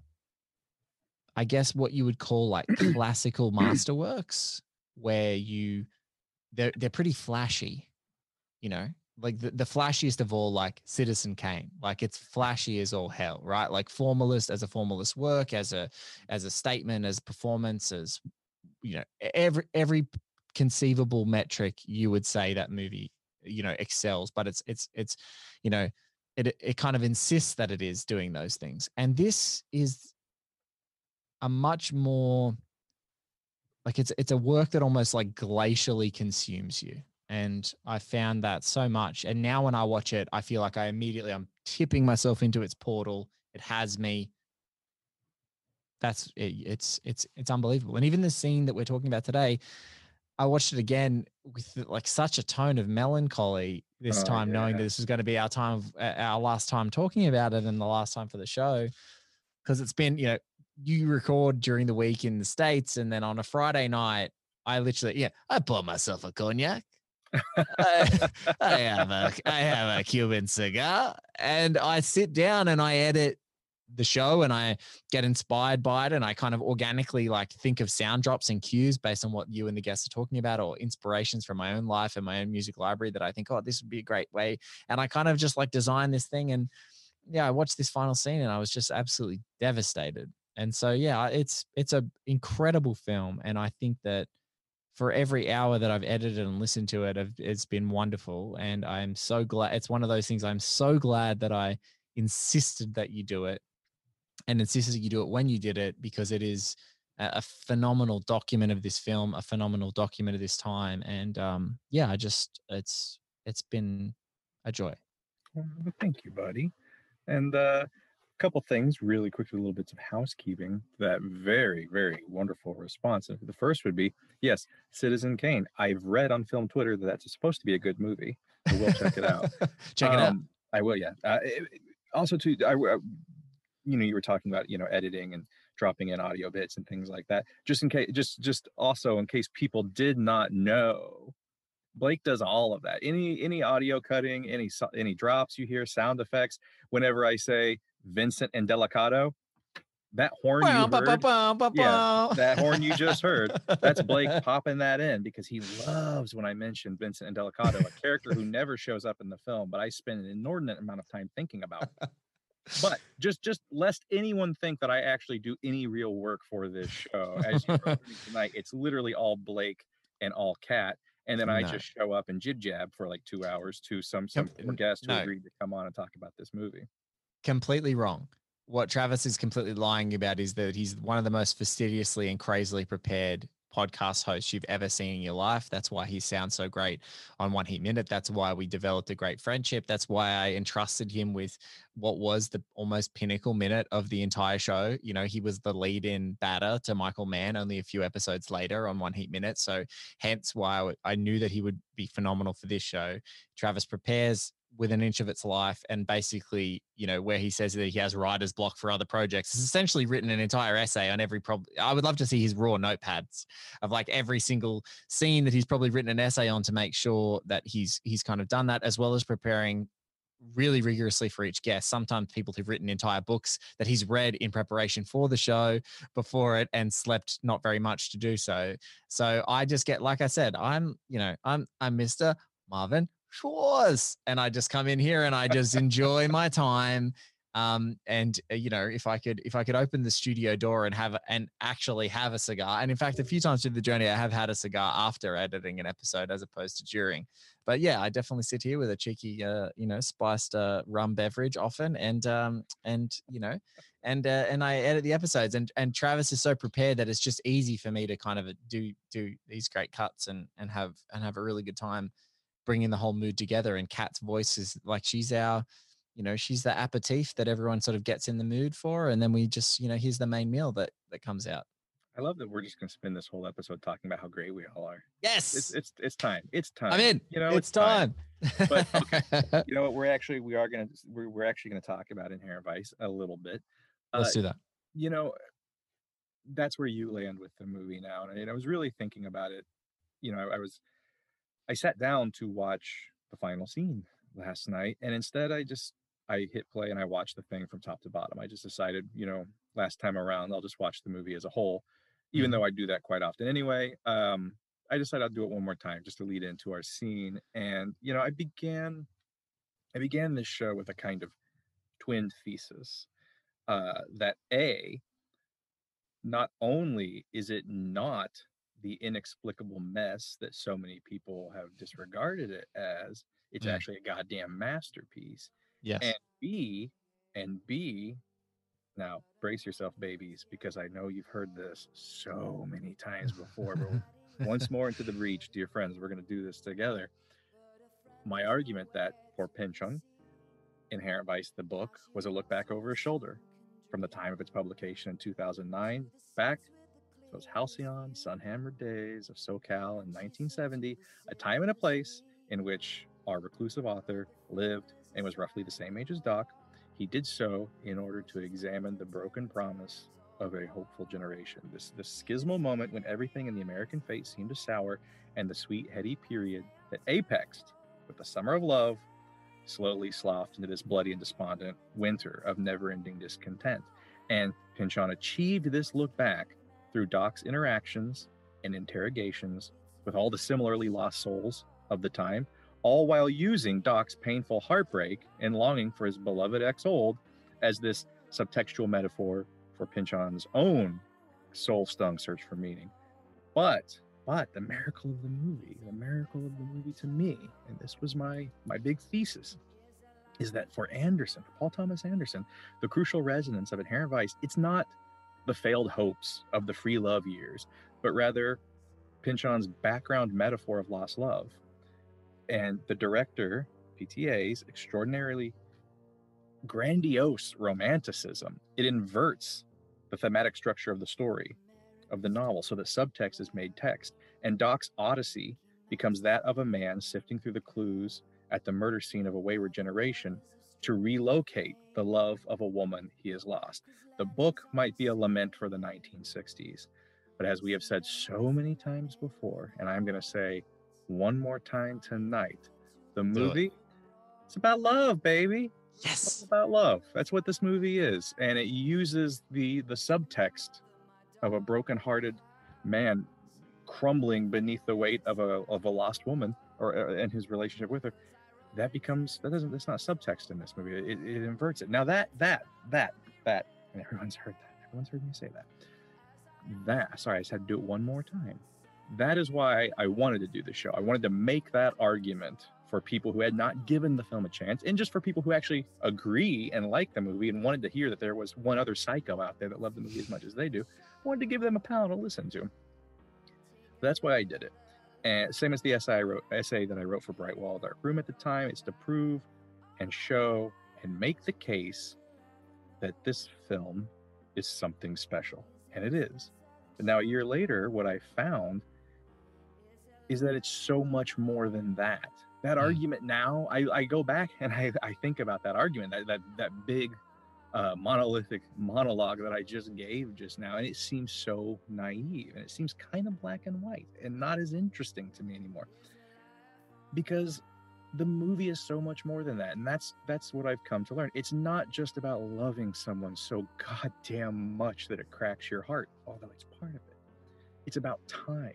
i guess what you would call like classical masterworks where you they're they're pretty flashy you know like the, the flashiest of all like citizen kane like it's flashy as all hell right? Like formalist as a formalist work as a as a statement as performance as you know every every conceivable metric you would say that movie you know excels but it's it's it's you know it it kind of insists that it is doing those things. And this is a much more like it's it's a work that almost like glacially consumes you and i found that so much and now when i watch it i feel like i immediately i'm tipping myself into its portal. It has me. That's it, it's it's it's unbelievable and even the scene that we're talking about today i watched it again with like such a tone of melancholy this Oh, time knowing that this is going to be our time of, uh, our last time talking about it and the last time for the show because it's been you know you record during the week in the states and then on a friday night i literally yeah i pour myself a cognac I, I have a I have a Cuban cigar and I sit down and I edit the show and I get inspired by it and I kind of organically like think of sound drops and cues based on what you and the guests are talking about or inspirations from my own life and my own music library that I think oh this would be a great way and I kind of just like design this thing and yeah I watched this final scene and I was just absolutely devastated. And so yeah it's it's a incredible film and I think that for every hour that I've edited and listened to it, it's been wonderful. And I'm so glad. It's one of those things I'm so glad that I insisted that you do it and insisted you do it when you did it because it is a, a phenomenal document of this film, a phenomenal document of this time. And um, yeah, I just, it's, it's been a joy. Well, thank you, buddy. And uh, couple things really quickly, little bits of housekeeping. That very, very wonderful response. And The first would be yes, Citizen Kane. I've read on film Twitter that that's supposed to be a good movie. I will check it out. Check it out. Um, I will, yeah. Uh, it- it- also, too, I, I- you know, you were talking about you know editing and dropping in audio bits and things like that. Just in case, just just also in case people did not know, Blake does all of that. Any any audio cutting, any any drops you hear, sound effects. Whenever I say Vincent Indelicato, that horn you heard, yeah, that horn you just heard, that's Blake popping that in because he loves when I mention Vincent Indelicato, a character who never shows up in the film, but I spend an inordinate amount of time thinking about. But just just lest anyone think that I actually do any real work for this show, as you tonight, it's literally all Blake and all Kat, and then I No. just show up and jib jab for like two hours to some some poor guest who no. agreed to come on and talk about this movie. completely wrong. What Travis is completely lying about is that he's one of the most fastidiously and crazily prepared podcast hosts you've ever seen in your life. That's why he sounds so great on One Heat Minute. That's why we developed a great friendship. That's why I entrusted him with what was the almost pinnacle minute of the entire show. You know, he was the lead in batter to Michael Mann only a few episodes later on One Heat Minute. So hence why I knew that he would be phenomenal for this show. Travis prepares with an inch of its life and basically you know where he says that he has writer's block for other projects he's essentially written an entire essay on every problem i would love to see his raw notepads of like every single scene that he's probably written an essay on to make sure that he's he's kind of done that as well as preparing really rigorously for each guest. Sometimes people who've written entire books that he's read in preparation for the show before it and slept not very much to do so. So i just get like i said i'm you know i'm i'm mr marvin Schwartz. And I just come in here and I just enjoy my time. Um, and uh, you know, if I could, if I could open the studio door and have and actually have a cigar, and in fact, a few times through the journey, I have had a cigar after editing an episode as opposed to during. But yeah, I definitely sit here with a cheeky, uh, you know, spiced uh, rum beverage often, and um, and you know, and uh, and I edit the episodes, and and Travis is so prepared that it's just easy for me to kind of do do these great cuts and and have and have a really good time bringing the whole mood together. And Kat's voice is like she's our, you know, she's the aperitif that everyone sort of gets in the mood for, and then we just, you know, here's the main meal that that comes out. I love that we're just gonna spend this whole episode talking about how great we all are. Yes, it's it's it's time. It's time. I'm in. You know, it's time. but okay, you know what? We're actually we are gonna we're, we're actually gonna talk about Inherent Vice a little bit. Let's Uh, do that. You know, that's where you land with the movie now, and I was really thinking about it. You know, I, I was I sat down to watch the final scene last night, and instead I just I hit play and I watched the thing from top to bottom. I just decided, you know, last time around I'll just watch the movie as a whole, even Mhm. though I do that quite often anyway. Um, I decided I'll do it one more time just to lead into our scene. And you know, I began I began this show with a kind of twin thesis uh, that a not only is it not the inexplicable mess that so many people have disregarded it as, it's Mm. actually a goddamn masterpiece. Yes. And B, and B, now brace yourself, babies, because I know you've heard this so many times before. But once more into the breach, dear friends, we're going to do this together. My argument that for Pynchon, Inherent Vice, the book, was a look back over his shoulder from the time of its publication in 2009 back those halcyon, sun-hammered days of SoCal in 1970, a time and a place in which our reclusive author lived and was roughly the same age as Doc. He did so in order to examine the broken promise of a hopeful generation. This this schismal moment when everything in the American fate seemed to sour, and the sweet heady period that apexed with the summer of love slowly sloughed into this bloody and despondent winter of never-ending discontent. And Pynchon achieved this look back through Doc's interactions and interrogations with all the similarly lost souls of the time, all while using Doc's painful heartbreak and longing for his beloved ex-old as this subtextual metaphor for Pynchon's own soul-stung search for meaning. But but the miracle of the movie, the miracle of the movie to me, and this was my my big thesis, is that for Anderson, for Paul Thomas Anderson, the crucial resonance of Inherent Vice, it's not the failed hopes of the free love years, but rather Pynchon's background metaphor of lost love. And the director, PTA's extraordinarily grandiose romanticism. It inverts the thematic structure of the story of the novel so that subtext is made text. And Doc's Odyssey becomes that of a man sifting through the clues at the murder scene of a wayward generation to relocate the love of a woman he has lost. The book might be a lament for the 1960s, but as we have said so many times before, and I'm going to say one more time tonight, the movie, it's about love, baby. Yes. It's about love. That's what this movie is. And it uses the the subtext of a broken-hearted man crumbling beneath the weight of a of a lost woman or uh, and his relationship with her that becomes that doesn't that's not subtext in this movie. It, it inverts it. Now that that that that and everyone's heard that. Everyone's heard me say that. That sorry i just had to do it one more time. That is why i wanted to do the show. I wanted to make that argument for people who had not given the film a chance and just for people who actually agree and like the movie and wanted to hear that there was one other psycho out there that loved the movie as much as they do wanted to give them a panel to listen to. That's why I did it. And same as the essay I wrote, essay that I wrote for Bright Wall Dark Room at the time, it's to prove and show and make the case that this film is something special, and it is. But now a year later, what I found is that it's so much more than that. That hmm. argument now, I, I go back and I, I think about that argument, that that that big uh, monolithic monologue that I just gave just now, and it seems so naive and it seems kind of black and white and not as interesting to me anymore. Because the movie is so much more than that and that's that's what i've come to learn. It's not just about loving someone so goddamn much that it cracks your heart although it's part of it. It's about time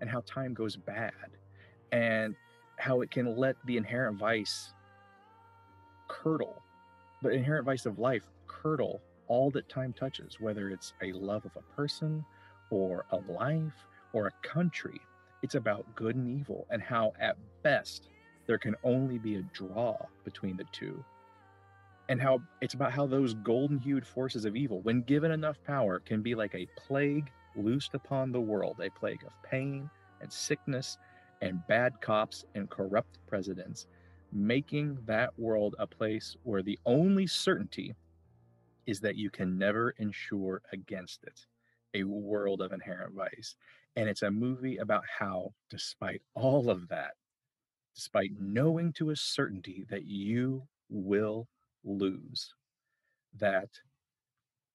and how time goes bad and how it can let the inherent vice curdle the inherent vice of life curdle all that time touches, whether it's a love of a person or a life or a country. It's about good and evil and how, at best, there can only be a draw between the two. And how it's about how those golden hued forces of evil, when given enough power, can be like a plague loosed upon the world a plague of pain and sickness and bad cops and corrupt presidents making that world a place where the only certainty is that you can never insure against it a world of inherent vice. And it's a movie about how, despite all of that, despite knowing to a certainty that you will lose, that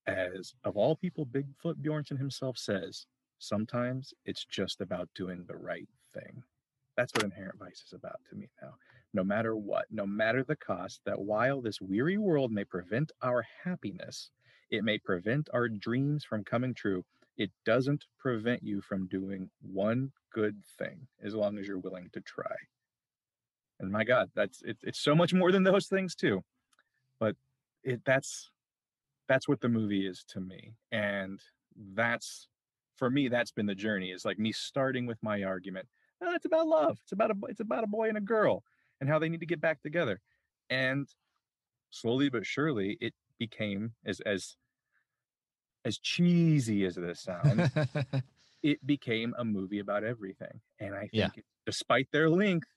as of all people, Bigfoot Bjornsen himself says, sometimes it's just about doing the right thing. That's what inherent vice is about to me now no matter what, no matter the cost, that while this weary world may prevent our happiness, it may prevent our dreams from coming true, it doesn't prevent you from doing one good thing as long as you're willing to try. And my God, that's it, it's so much more than those things too. But it that's that's what the movie is to me. And that's for me, that's been the journey. Is like me starting with my argument. Oh, it's about love. It's about a it's about a boy and a girl and how they need to get back together. And slowly but surely, it became as as as cheesy as this sounds, it became a movie about everything. And I think, Yeah. it- despite their length,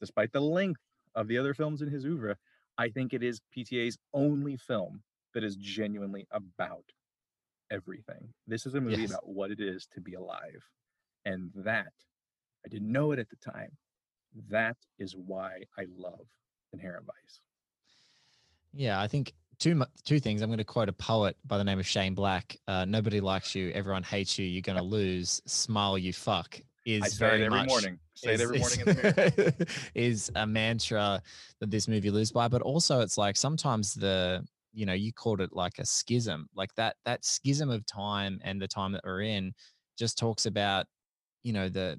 despite the length of the other films in his oeuvre, I think it is PTA's only film that is genuinely about everything. This is a movie Yes. about what it is to be alive. And that, I didn't know it at the time. That is why I love Inherent Vice. Yeah, I think two two things. I'm going to quote a poet by the name of Shane Black. Uh, Nobody likes you. Everyone hates you. You're going to lose. Smile, you fuck. Is it very every much morning. Say it is- every is- morning in the mirror. is a mantra that this movie lives by. But also, it's like sometimes the you know you called it like a schism, like that that schism of time and the time that we're in, just talks about you know the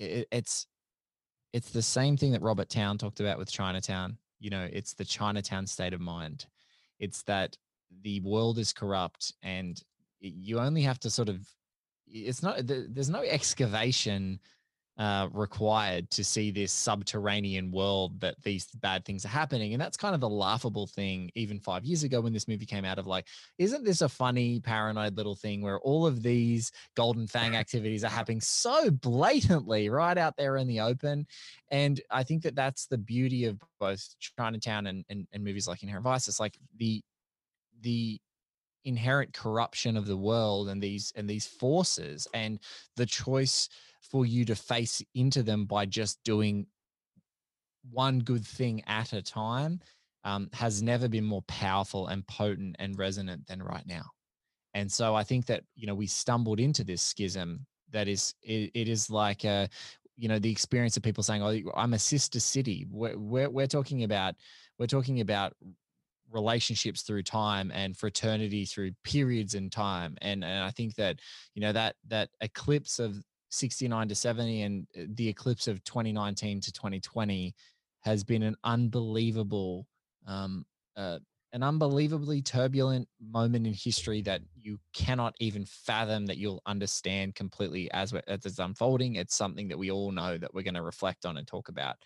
it, it's it's the same thing that Robert Towne talked about with Chinatown. You know, it's the Chinatown state of mind. It's that the world is corrupt, and you only have to sort of. It's not. There's no excavation uh, required to see this subterranean world that these bad things are happening. And that's kind of the laughable thing, even five years ago when this movie came out, of like, isn't this a funny, paranoid little thing where all of these Golden Fang activities are happening so blatantly right out there in the open? And I think that that's the beauty of both Chinatown and, and, and movies like Inherent Vice. It's like the, the, inherent corruption of the world and these and these forces and the choice for you to face into them by just doing one good thing at a time um, has never been more powerful and potent and resonant than right now. And so I think that you know we stumbled into this schism that is it, it is like a you know the experience of people saying oh I'm a sister city. We're, we're we're talking about we're talking about relationships through time and fraternity through periods in time and and I think that you know that that eclipse of 69 to 70 and uh, the eclipse of 2019 to 2020 has been an unbelievable um, uh, an unbelievably turbulent moment in history that you cannot even fathom that you'll understand completely as, as it's unfolding. It's something that we all know that we're going to reflect on and talk about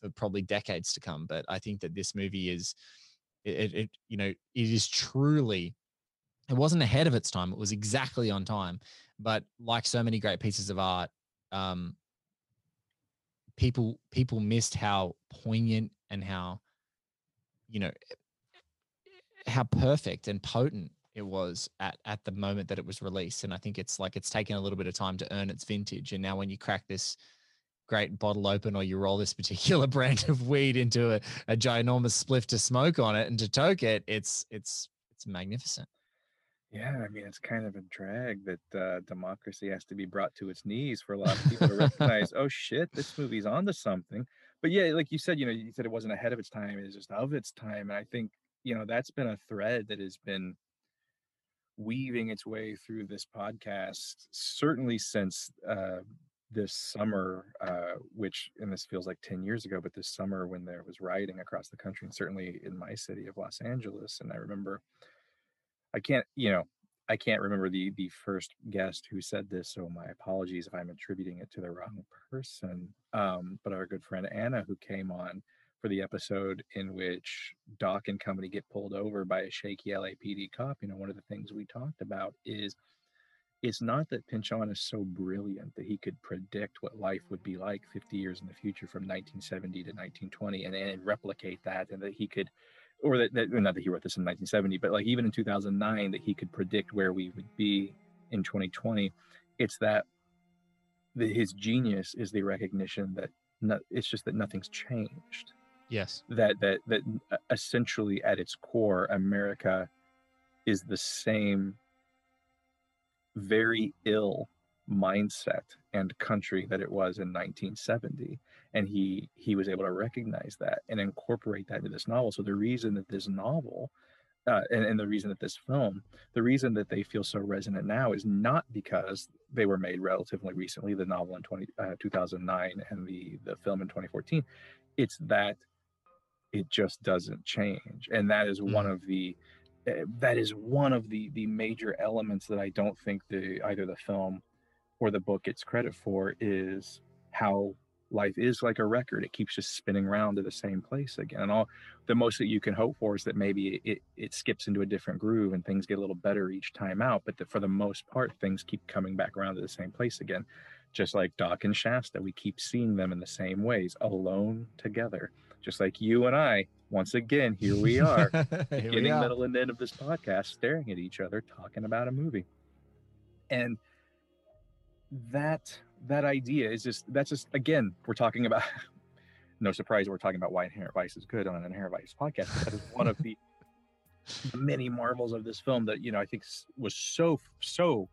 for probably decades to come but i think that this movie is it, it you know it is truly it wasn't ahead of its time it was exactly on time but like so many great pieces of art, um, people people missed how poignant and how you know how perfect and potent it was at at the moment that it was released. And i think it's like it's taken a little bit of time to earn its vintage. And now when you crack this great bottle open or you roll this particular brand of weed into a, a ginormous spliff to smoke on it and to toke it it's it's it's magnificent yeah, I mean, it's kind of a drag that uh, democracy has to be brought to its knees for a lot of people to recognize, oh shit, this movie's onto something. But yeah, like you said, you know, you said it wasn't ahead of its time; it's just of its time. And I think you know that's been a thread that has been weaving its way through this podcast, certainly since uh, this summer, uh, which and this feels like ten years ago, but this summer when there was rioting across the country, and certainly in my city of Los Angeles, and I remember I can't, you know, I can't remember the the first guest who said this, so my apologies if I'm attributing it to the wrong person. Um, but our good friend Anna, who came on for the episode in which Doc and company get pulled over by a shaky LAPD cop, you know, one of the things we talked about is it's not that Pynchon is so brilliant that he could predict what life would be like 50 years in the future from 1970 to 1920 and, and replicate that, and that he could or that, that not that he wrote this in 1970, but like even in 2009, that he could predict where we would be in 2020. It's that the, his genius is the recognition that no, it's just that nothing's changed. Yes. That that that uh, essentially at its core, America is the same very ill mindset and country that it was in 1970 and he he was able to recognize that and incorporate that into this novel. So the reason that this novel uh, and, and the reason that this film the reason that they feel so resonant now is not because they were made relatively recently the novel in 20, uh, 2009 and the the film in 2014 it's that it just doesn't change and that is one of the uh, that is one of the the major elements that i don't think the either the film or the book gets credit for is how life is like a record it keeps just spinning around to the same place again and all the most that you can hope for is that maybe it, it skips into a different groove and things get a little better each time out but that for the most part things keep coming back around to the same place again just like doc and shasta we keep seeing them in the same ways alone together just like you and i once again here we are Here we beginning are. middle and end of this podcast staring at each other talking about a movie and that that idea is just that's just again we're talking about no surprise we're talking about why inherent vice is good on an inherent vice podcast that is one of the many marvels of this film that you know i think was so so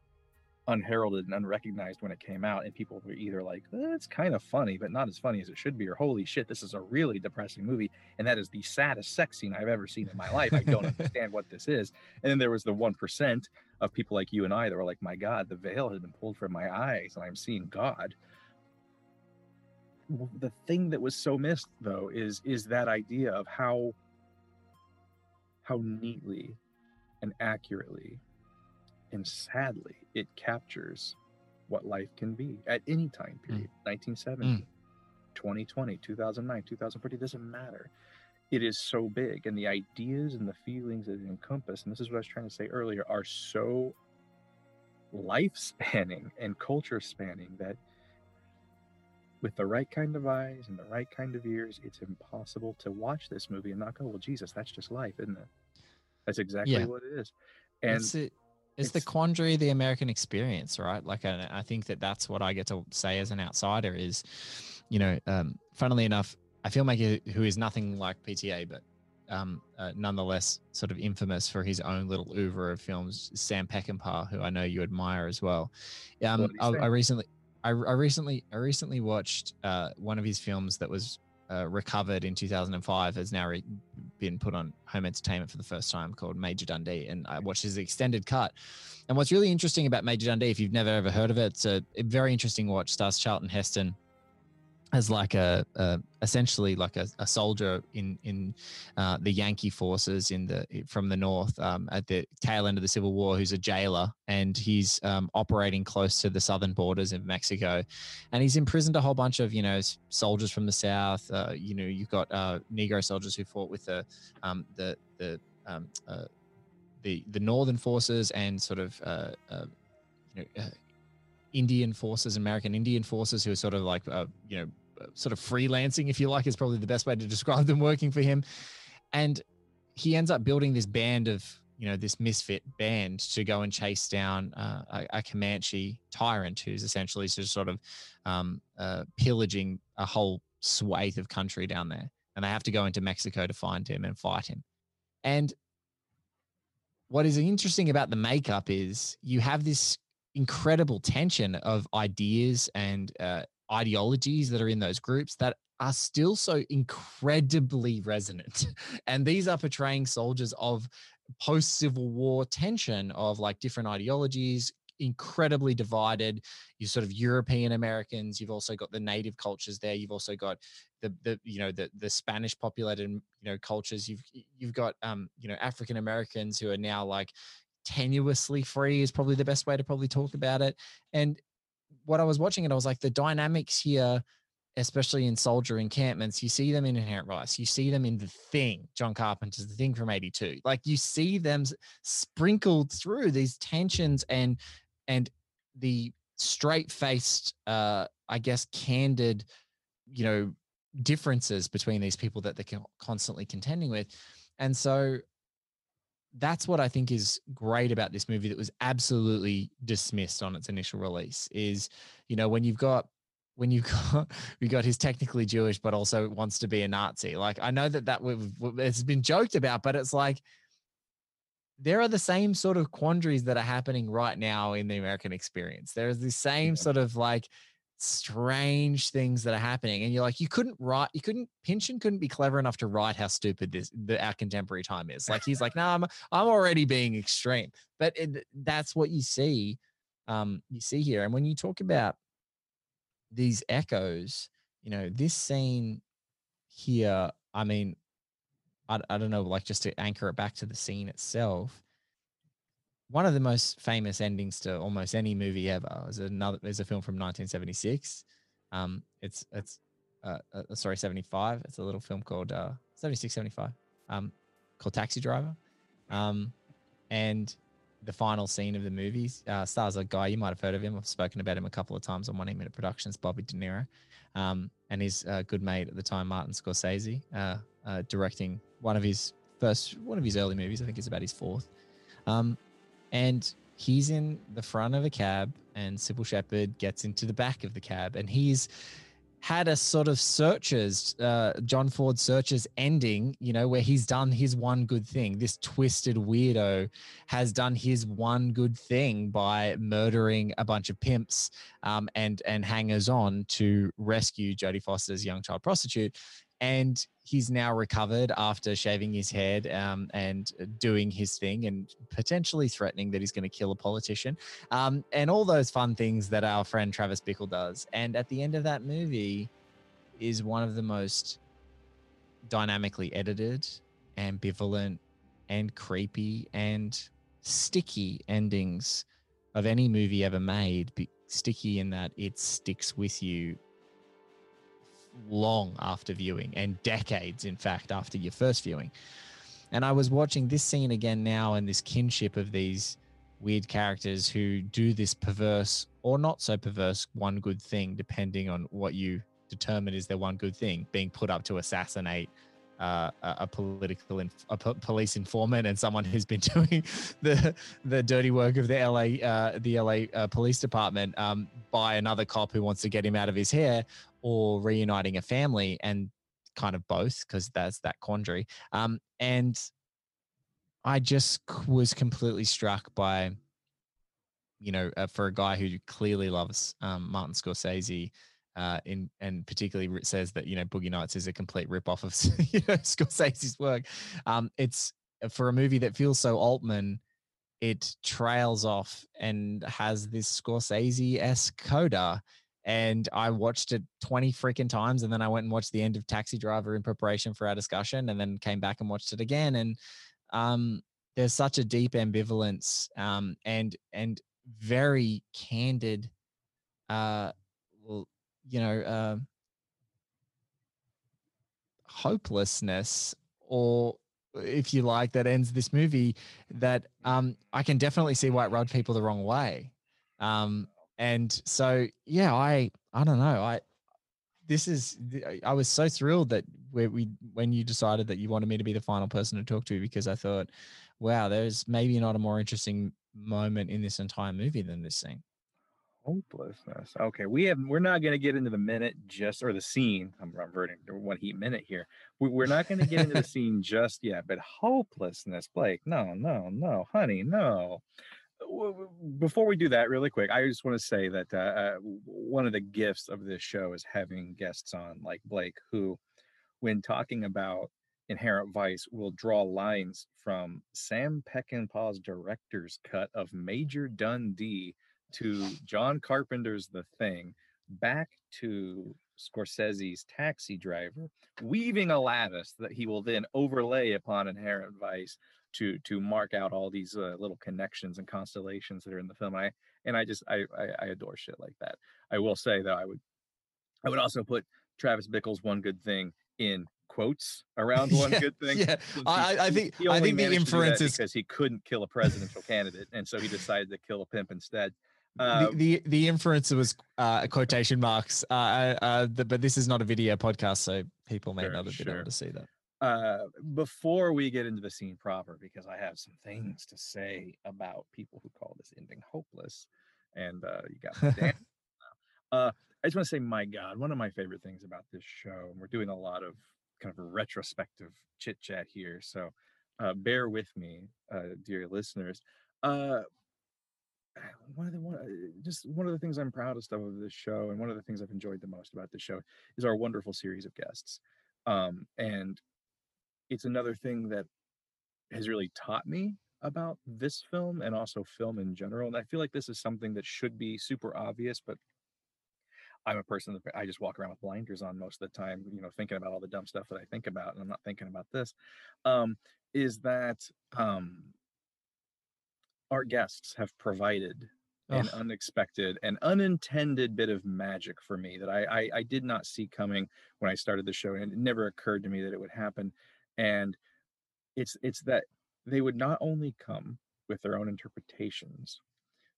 unheralded and unrecognized when it came out and people were either like "Eh, it's kind of funny but not as funny as it should be or holy shit this is a really depressing movie and that is the saddest sex scene i've ever seen in my life. I don't understand what this is. And then there was the 1% of people like you and i that were like my god the veil has been pulled from my eyes and i'm seeing god. The thing that was so missed though is is that idea of how how neatly and accurately and sadly it captures what life can be at any time hmm. period 1970 hmm. 2020 2009 2040 doesn't matter. It is so big and the ideas and the feelings that it encompass and this is what i was trying to say earlier are so life spanning and culture spanning that with the right kind of eyes and the right kind of ears it's impossible to watch this movie and not go well jesus that's just life isn't it? That's exactly Yeah. what it is. And it's, it, it's, the quandary of the American experience, right? Like, I, I think that that's what I get to say as an outsider is, you know, um, funnily enough, a filmmaker who is nothing like PTA, but um, uh, nonetheless sort of infamous for his own little oeuvre of films, Sam Peckinpah, who I know you admire as well. Um, What did he I. I recently, I, I recently, I recently watched uh, one of his films that was uh, recovered in 2005 has now re- been put on home entertainment for the first time called Major Dundee. And I watched his extended cut. And what's really interesting about Major Dundee, if you've never ever heard of it, it's a, a very interesting watch. Stars Charlton Heston as like a, a essentially like a, a soldier in in uh, the Yankee forces in the from the north um, at the tail end of the Civil War, who's a jailer and he's um, operating close to the southern borders of Mexico, and he's imprisoned a whole bunch of you know soldiers from the south. Uh, you know, you've got uh, Negro soldiers who fought with the um, the the um, uh, the the northern forces and sort of uh, uh, you know. Indian forces, American Indian forces, who are sort of like, you know, sort of freelancing, if you like, is probably the best way to describe them working for him. And he ends up building this band of, you know, this misfit band to go and chase down uh, a, a Comanche tyrant who's essentially just sort of um, uh, pillaging a whole swathe of country down there. And they have to go into Mexico to find him and fight him. And what is interesting about the makeup is you have this incredible tension of ideas and uh, ideologies that are in those groups that are still so incredibly resonant. and these are portraying soldiers of post Civil War tension of like different ideologies, incredibly divided. You sort of European Americans. You've also got the native cultures there. You've also got the the you know the the Spanish populated you know cultures. You've you've got um you know African Americans who are now like tenuously free is probably the best way to probably talk about it. And what I was watching it, I was like the dynamics here. Especially in soldier encampments, you see them in Inherent Vice. You see them in The Thing, John Carpenter's The Thing from '82. Like you see them sprinkled through these tensions and and the straight faced uh i guess candid you know differences between these people that they're constantly contending with and so that's what i think is great about this movie that was absolutely dismissed on its initial release is you know when you've got when you've got we got he's technically jewish but also wants to be a nazi like i know that that it's been joked about but it's like there are the same sort of quandaries that are happening right now in the American experience. There's the same sort of like strange things that are happening and you're like you couldn't write you couldn't Pynchon couldn't be clever enough to write how stupid this the our contemporary time is. Like he's like no I'm I'm already being extreme. But it, that's what you see um you see here and when you talk about these echoes you know this scene here I mean I, I don't know like just to anchor it back to the scene itself one of the most famous endings to almost any movie ever is another is a film from 1976. Um, it's it's uh, uh, sorry 75. It's a little film called uh, 76 75 um, called Taxi Driver. Um, and the final scene of the movie uh, stars a guy you might have heard of him. I've spoken about him a couple of times on One Heat Minute Productions, Bobby De Niro, um, and his uh, good mate at the time, Martin Scorsese, uh, uh, directing one of his first, one of his early movies. I think it's about his fourth. Um, and he's in the front of a cab and Cybill Shepherd gets into the back of the cab and he's had a sort of searches uh, john ford searches ending you know where he's done his one good thing. This twisted weirdo has done his one good thing by murdering a bunch of pimps um, and and hangers on to rescue jodie foster's young child prostitute and he's now recovered after shaving his head um, and doing his thing and potentially threatening that he's going to kill a politician um, and all those fun things that our friend Travis Bickle does. And at the end of that movie is one of the most dynamically edited, ambivalent, and creepy and sticky endings of any movie ever made. Be- sticky in that it sticks with you long after viewing and decades, in fact, after your first viewing. And I was watching this scene again now and this kinship of these weird characters who do this perverse or not so perverse one good thing, depending on what you determine is their one good thing, being put up to assassinate uh, a, political inf- a po- police informant and someone who's been doing the the dirty work of the LA uh, the LA uh, police department um, by another cop who wants to get him out of his hair, or reuniting a family, and kind of both because that's that quandary. Um, and I just was completely struck by, you know, uh, for a guy who clearly loves um, Martin Scorsese, uh, in and particularly says that you know Boogie Nights is a complete rip off of you know Scorsese's work. Um, it's for a movie that feels so Altman, it trails off and has this Scorsese esque coda. And I watched it 20 freaking times. And then I went and watched the end of Taxi Driver in preparation for our discussion and then came back and watched it again. And um, there's such a deep ambivalence um, and and very candid uh, you know, uh, hopelessness, or if you like, that ends this movie. That um, I can definitely see why it rubbed people the wrong way. Um, and so, yeah, I I don't know. I this is I was so thrilled that we when you decided that you wanted me to be the final person to talk to because I thought, wow, there's maybe not a more interesting moment in this entire movie than this scene. Hopelessness. Okay, we have. We're not going to get into the minute just or the scene. I'm reverting to one heat minute here. We, we're not going to get into the scene just yet. But hopelessness, Blake. No, no, no, honey, no. Before we do that, really quick, I just want to say that uh, uh, one of the gifts of this show is having guests on like Blake, who, when talking about Inherent Vice, will draw lines from Sam Peckinpah's director's cut of Major Dundee to John Carpenter's The Thing, back to Scorsese's Taxi Driver, weaving a lattice that he will then overlay upon Inherent Vice to to mark out all these uh, little connections and constellations that are in the film. And I and I just I, I I adore shit like that. I will say though, I would I would also put Travis Bickle's one good thing in quotes around one Yeah, good thing. yeah. I- I think- he I think the managed to do that inference is- because he couldn't kill a presidential candidate, and so he decided to kill a pimp instead. the, Uh, the the inference was uh, quotation marks, uh, uh, uh, the, but this is not a video podcast, so people may Sure, not have been sure. able to see that. Uh, before we get into the scene proper, because I have some things to say about people who call this ending hopeless, and uh, you got Dan. uh, I just want to say, my God, one of my favorite things about this show, and we're doing a lot of kind of retrospective chit chat here, so uh, bear with me, uh, dear listeners. Uh, one of the one, uh, just one of the things I'm proudest of of this show, and one of the things I've enjoyed the most about this show is our wonderful series of guests. Um, and it's another thing that has really taught me about this film and also film in general. And I feel like this is something that should be super obvious, but I'm a person that I just walk around with blinders on most of the time, you know, thinking about all the dumb stuff that I think about, and I'm not thinking about this. Um, is that um, our guests have provided an Ugh. unexpected and unintended bit of magic for me that I, I I did not see coming when I started the show, and it never occurred to me that it would happen. And it's it's that they would not only come with their own interpretations,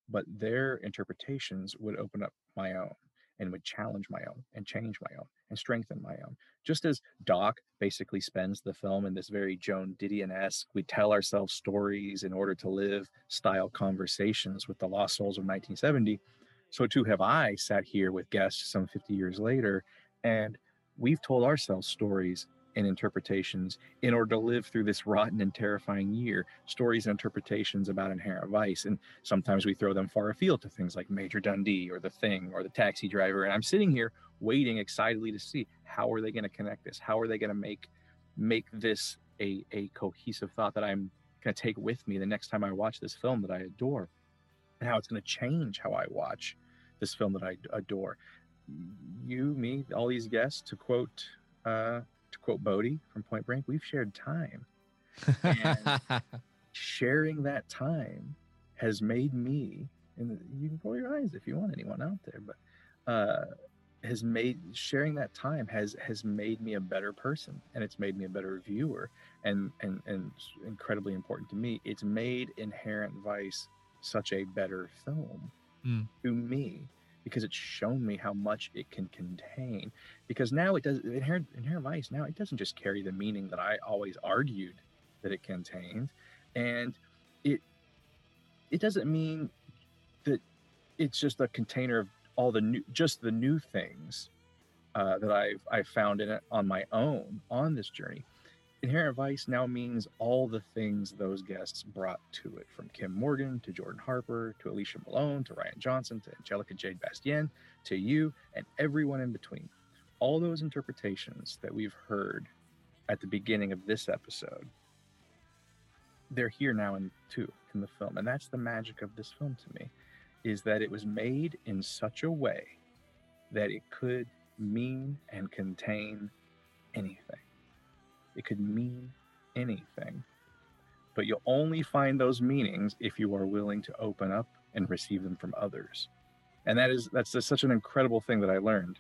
but their interpretations would open up my own and would challenge my own and change my own and strengthen my own. Just as Doc basically spends the film in this very Joan Didion-esque, we tell ourselves stories in order to live style conversations with the lost souls of 1970. So too have I sat here with guests some 50 years later, and we've told ourselves stories and interpretations in order to live through this rotten and terrifying year. Stories and interpretations about inherent vice. And sometimes we throw them far afield to things like Major Dundee or The Thing or The Taxi Driver. And I'm sitting here waiting excitedly to see how are they going to connect this? How are they going to make make this a, a cohesive thought that I'm going to take with me the next time I watch this film that I adore? And how it's going to change how I watch this film that I adore. You, me, all these guests, to quote uh, to quote Bodhi from Point Break, we've shared time. And sharing that time has made me, and you can roll your eyes if you want anyone out there, but uh, has made sharing that time has has made me a better person, and it's made me a better viewer, and and and incredibly important to me. It's made Inherent Vice such a better film Mm. to me because it's shown me how much it can contain. Because now it does inherent inherent vice. Now it doesn't just carry the meaning that I always argued that it contained, and it it doesn't mean that it's just a container of all the new just the new things uh, that I've I've found in it on my own on this journey. Inherent Vice now means all the things those guests brought to it, from Kim Morgan to Jordan Harper to Alicia Malone to Rian Johnson to Angelica Jade Bastien to you and everyone in between. All those interpretations that we've heard at the beginning of this episode, they're here now in too in the film, and that's the magic of this film to me, is that it was made in such a way that it could mean and contain anything. It could mean anything. But you'll only find those meanings if you are willing to open up and receive them from others. And that is that's just such an incredible thing that I learned.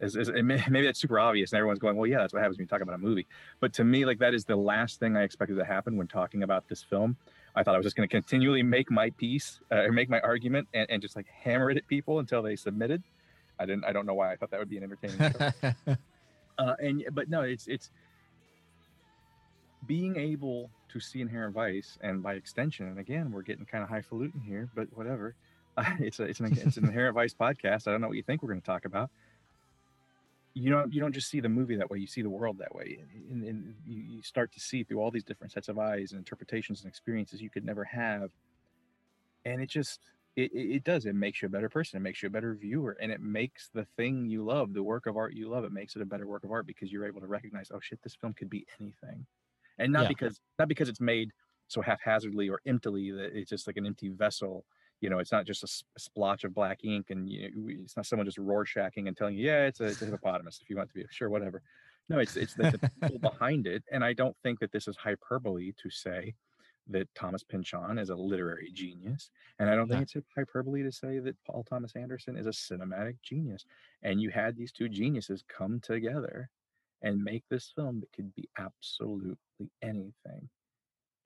Is, is maybe that's super obvious, and everyone's going, "Well, yeah, that's what happens when you talk about a movie." But to me, like that is the last thing I expected to happen when talking about this film. I thought I was just going to continually make my piece uh, or make my argument and, and just like hammer it at people until they submitted. I didn't. I don't know why I thought that would be an entertaining show. uh, and but no, it's it's being able to see inherent vice, and by extension, and again, we're getting kind of highfalutin here, but whatever. It's a, it's an it's an inherent vice podcast. I don't know what you think we're going to talk about. You don't you don't just see the movie that way. You see the world that way, and, and you, you start to see through all these different sets of eyes and interpretations and experiences you could never have. And it just it it does. It makes you a better person. It makes you a better viewer, and it makes the thing you love, the work of art you love, it makes it a better work of art because you're able to recognize, oh shit, this film could be anything, and not Yeah. because not because it's made so haphazardly or emptily that it's just like an empty vessel. You know, it's not just a, splotch of black ink, and you know, it's not someone just rorschaching and telling you, yeah, it's a, it's a hippopotamus if you want to be sure, whatever. No, it's it's the, the people behind it, and I don't think that this is hyperbole to say that Thomas Pynchon is a literary genius, and I don't think it's hyperbole to say that Paul Thomas Anderson is a cinematic genius. And you had these two geniuses come together and make this film that could be absolutely anything.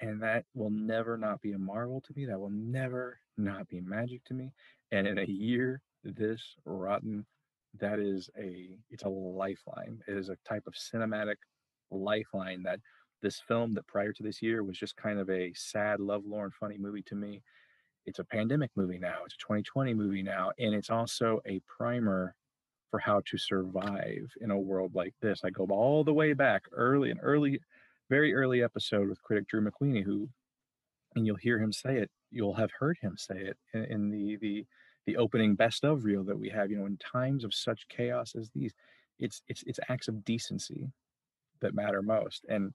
And that will never not be a marvel to me. That will never not be magic to me. And in a year this rotten, that is a it's a lifeline. It is a type of cinematic lifeline that this film that prior to this year was just kind of a sad, lovelorn, funny movie to me. It's a pandemic movie now. It's a 2020 movie now. And it's also a primer for how to survive in a world like this. I go all the way back early, an early, very early episode with critic Drew McWeeny, who and you'll hear him say it. You'll have heard him say it in, in the the the opening best of reel that we have. You know, in times of such chaos as these, it's it's it's acts of decency that matter most, and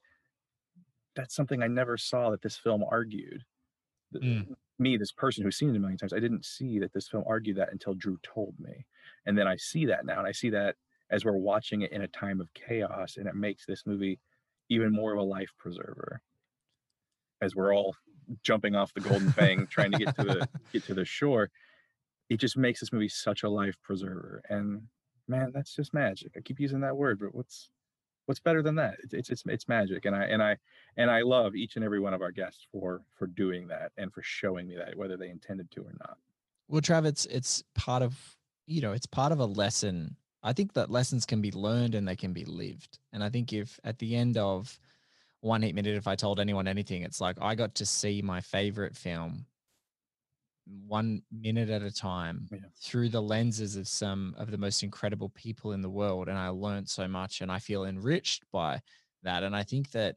that's something I never saw that this film argued. The- mm. Me, this person who's seen it a million times, I didn't see that this film argued that until Drew told me, and then I see that now, and I see that as we're watching it in a time of chaos, and it makes this movie even more of a life preserver as we're all jumping off the golden fang trying to get to the get to the shore. It just makes this movie such a life preserver and man that's just magic. I keep using that word but what's what's better than that it's it's it's, magic and i and i and i love each and every one of our guests for for doing that and for showing me that whether they intended to or not Well, Trav, it's it's part of you know, it's part of a lesson. I think that lessons can be learned and they can be lived. And I think if at the end of one heat minute, if I told anyone anything, it's like I got to see my favorite film one minute at a time through the lenses of some of the most incredible people in the world. And I learned so much and I feel enriched by that. And I think that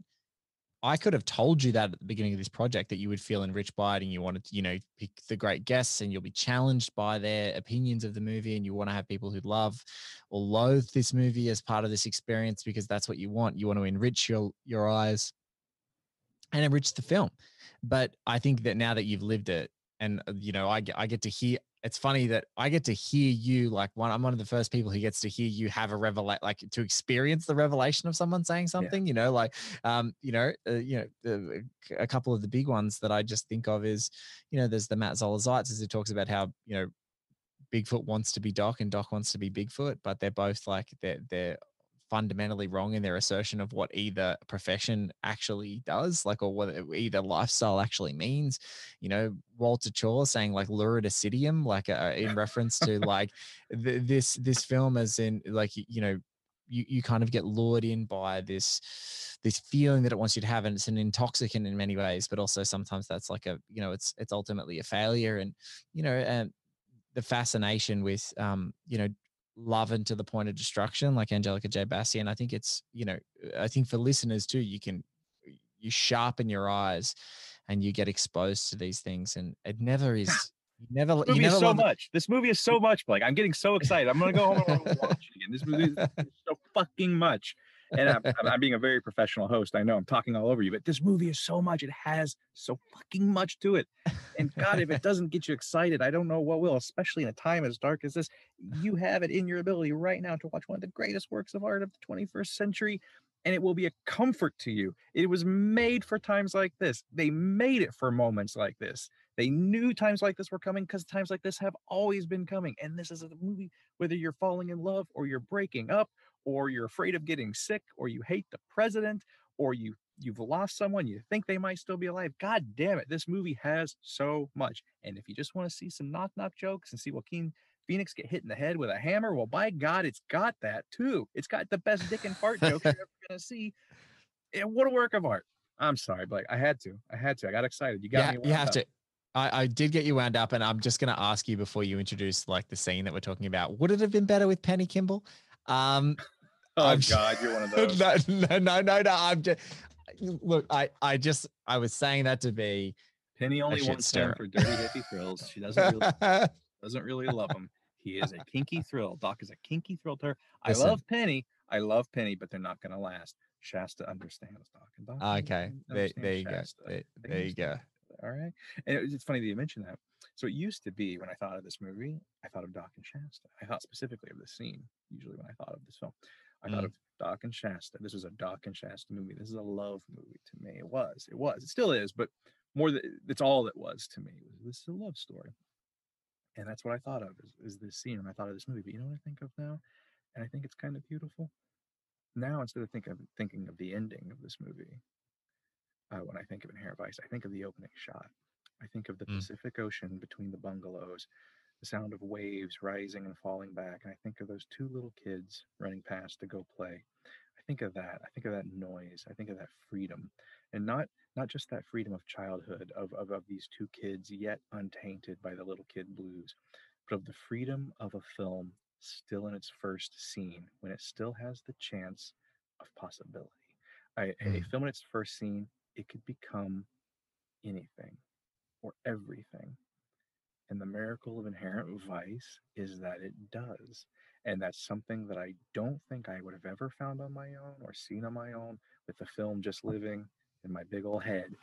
I could have told you that at the beginning of this project that you would feel enriched by it and you wanted to, you know, pick the great guests and you'll be challenged by their opinions of the movie and you want to have people who love or loathe this movie as part of this experience because that's what you want. You want to enrich your your eyes and enrich the film. But I think that now that you've lived it, and uh, you know, I get I get to hear. It's funny that I get to hear you like one. I'm one of the first people who gets to hear you have a revelation, like to experience the revelation of someone saying something. You know, like um, you know, uh, you know, the, a couple of the big ones that I just think of is, you know, there's the Matt as he talks about how you know Bigfoot wants to be Doc and Doc wants to be Bigfoot, but they're both like they're they're fundamentally wrong in their assertion of what either profession actually does, like or what either lifestyle actually means. You know, Walter Chaw saying like "lurid luridicidium, like uh, in reference to like th- this this film as in like you know you, you kind of get lured in by this this feeling that it wants you to have and it's an intoxicant in many ways but also sometimes that's like a you know it's it's ultimately a failure and you know and the fascination with um you know love and to the point of destruction like angelica j bassi and i think it's you know uh, i think for listeners too you can you sharpen your eyes and you get exposed to these things and it never is you never This you movie never is so love it- much. This movie is so much, Blake. I'm getting so excited. I'm gonna go home and watch it again. This movie is so fucking much. And I'm, I'm, being a very professional host. I know I'm talking all over you, but this movie is so much. It has so fucking much to it. And God, if it doesn't get you excited, I don't know what will, especially in a time as dark as this. You have it in your ability right now to watch one of the greatest works of art of the 21st century, and it will be a comfort to you. It was made for times like this. They made it for moments like this. They knew times like this were coming because times like this have always been coming. And this is a movie, whether you're falling in love or you're breaking up or you're afraid of getting sick or you hate the president or you you've lost someone you think they might still be alive god damn it this movie has so much and if you just want to see some knock knock jokes and see joaquin phoenix get hit in the head with a hammer well by god it's got that too it's got the best dick and fart jokes you're ever gonna see and what a work of art i'm sorry blake i had to i had to i got excited you got yeah, me you have up. to. I, I did get you wound up, and I'm just going to ask you before you introduce like the scene that we're talking about. Would it have been better with Penny Kimball? Um, Oh, I'm- God, you're one of those. no, no, no, no, no. I'm just look. I, I just, I was saying that to be Penny only wants stirrer. for dirty hippie thrills. She doesn't really doesn't really love him. He is a kinky thrill. Doc is a kinky thrill to her. I Listen. love Penny. I love Penny, but they're not going to last. Shasta understands Doc, and Doc Okay, there, there you go. Shasta. There, They there you go. All right, and it, it's funny that you mentioned that. So it used to be when I thought of this movie, I thought of Doc and Shasta. I thought specifically of this scene. Usually when I thought of this film, I thought Mm. of Doc and Shasta. This is a Doc and Shasta movie. This is a love movie to me. It was. It was. It still is. But more than it's all it was to me. This is a love story, and that's what I thought of is, is this scene. And I thought of this movie. But you know what I think of now, and I think it's kind of beautiful. Now instead of think of thinking of the ending of this movie, uh, when I think of Inherent Vice, I think of the opening shot. I think of the Mm. Pacific Ocean between the bungalows, the sound of waves rising and falling back, and I think of those two little kids running past to go play. I think of that. I think of that noise. I think of that freedom, and not not just that freedom of childhood of of, of these two kids yet untainted by the little kid blues, but of the freedom of a film still in its first scene when it still has the chance of possibility. I, A Mm. film in its first scene, it could become anything or everything. And the miracle of inherent vice is that it does. And that's something that I don't think I would have ever found on my own or seen on my own with the film just living in my big old head.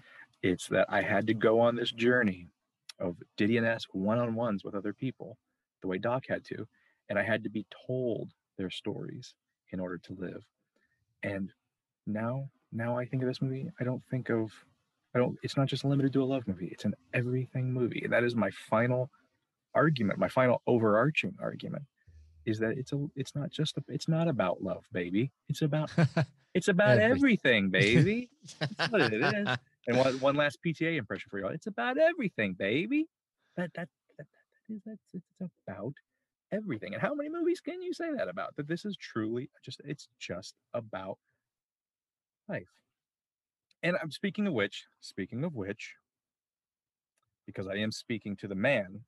It's that I had to go on this journey of Didion-esque one-on-ones with other people, the way Doc had to, and I had to be told their stories in order to live. And now, now I think of this movie, I don't think of, I don't. It's not just limited to a love movie. It's an everything movie, and that is my final argument, my final overarching argument, is that it's a, it's not just, a, it's not about love, baby. It's about, it's about Everything. baby. That's what it is. And one, one last PTA impression for you. all. It's about everything, baby. That that that, that is that's it's about everything. And how many movies can you say that about? That this is truly just it's just about life. And I'm speaking of which, speaking of which, because I am speaking to the man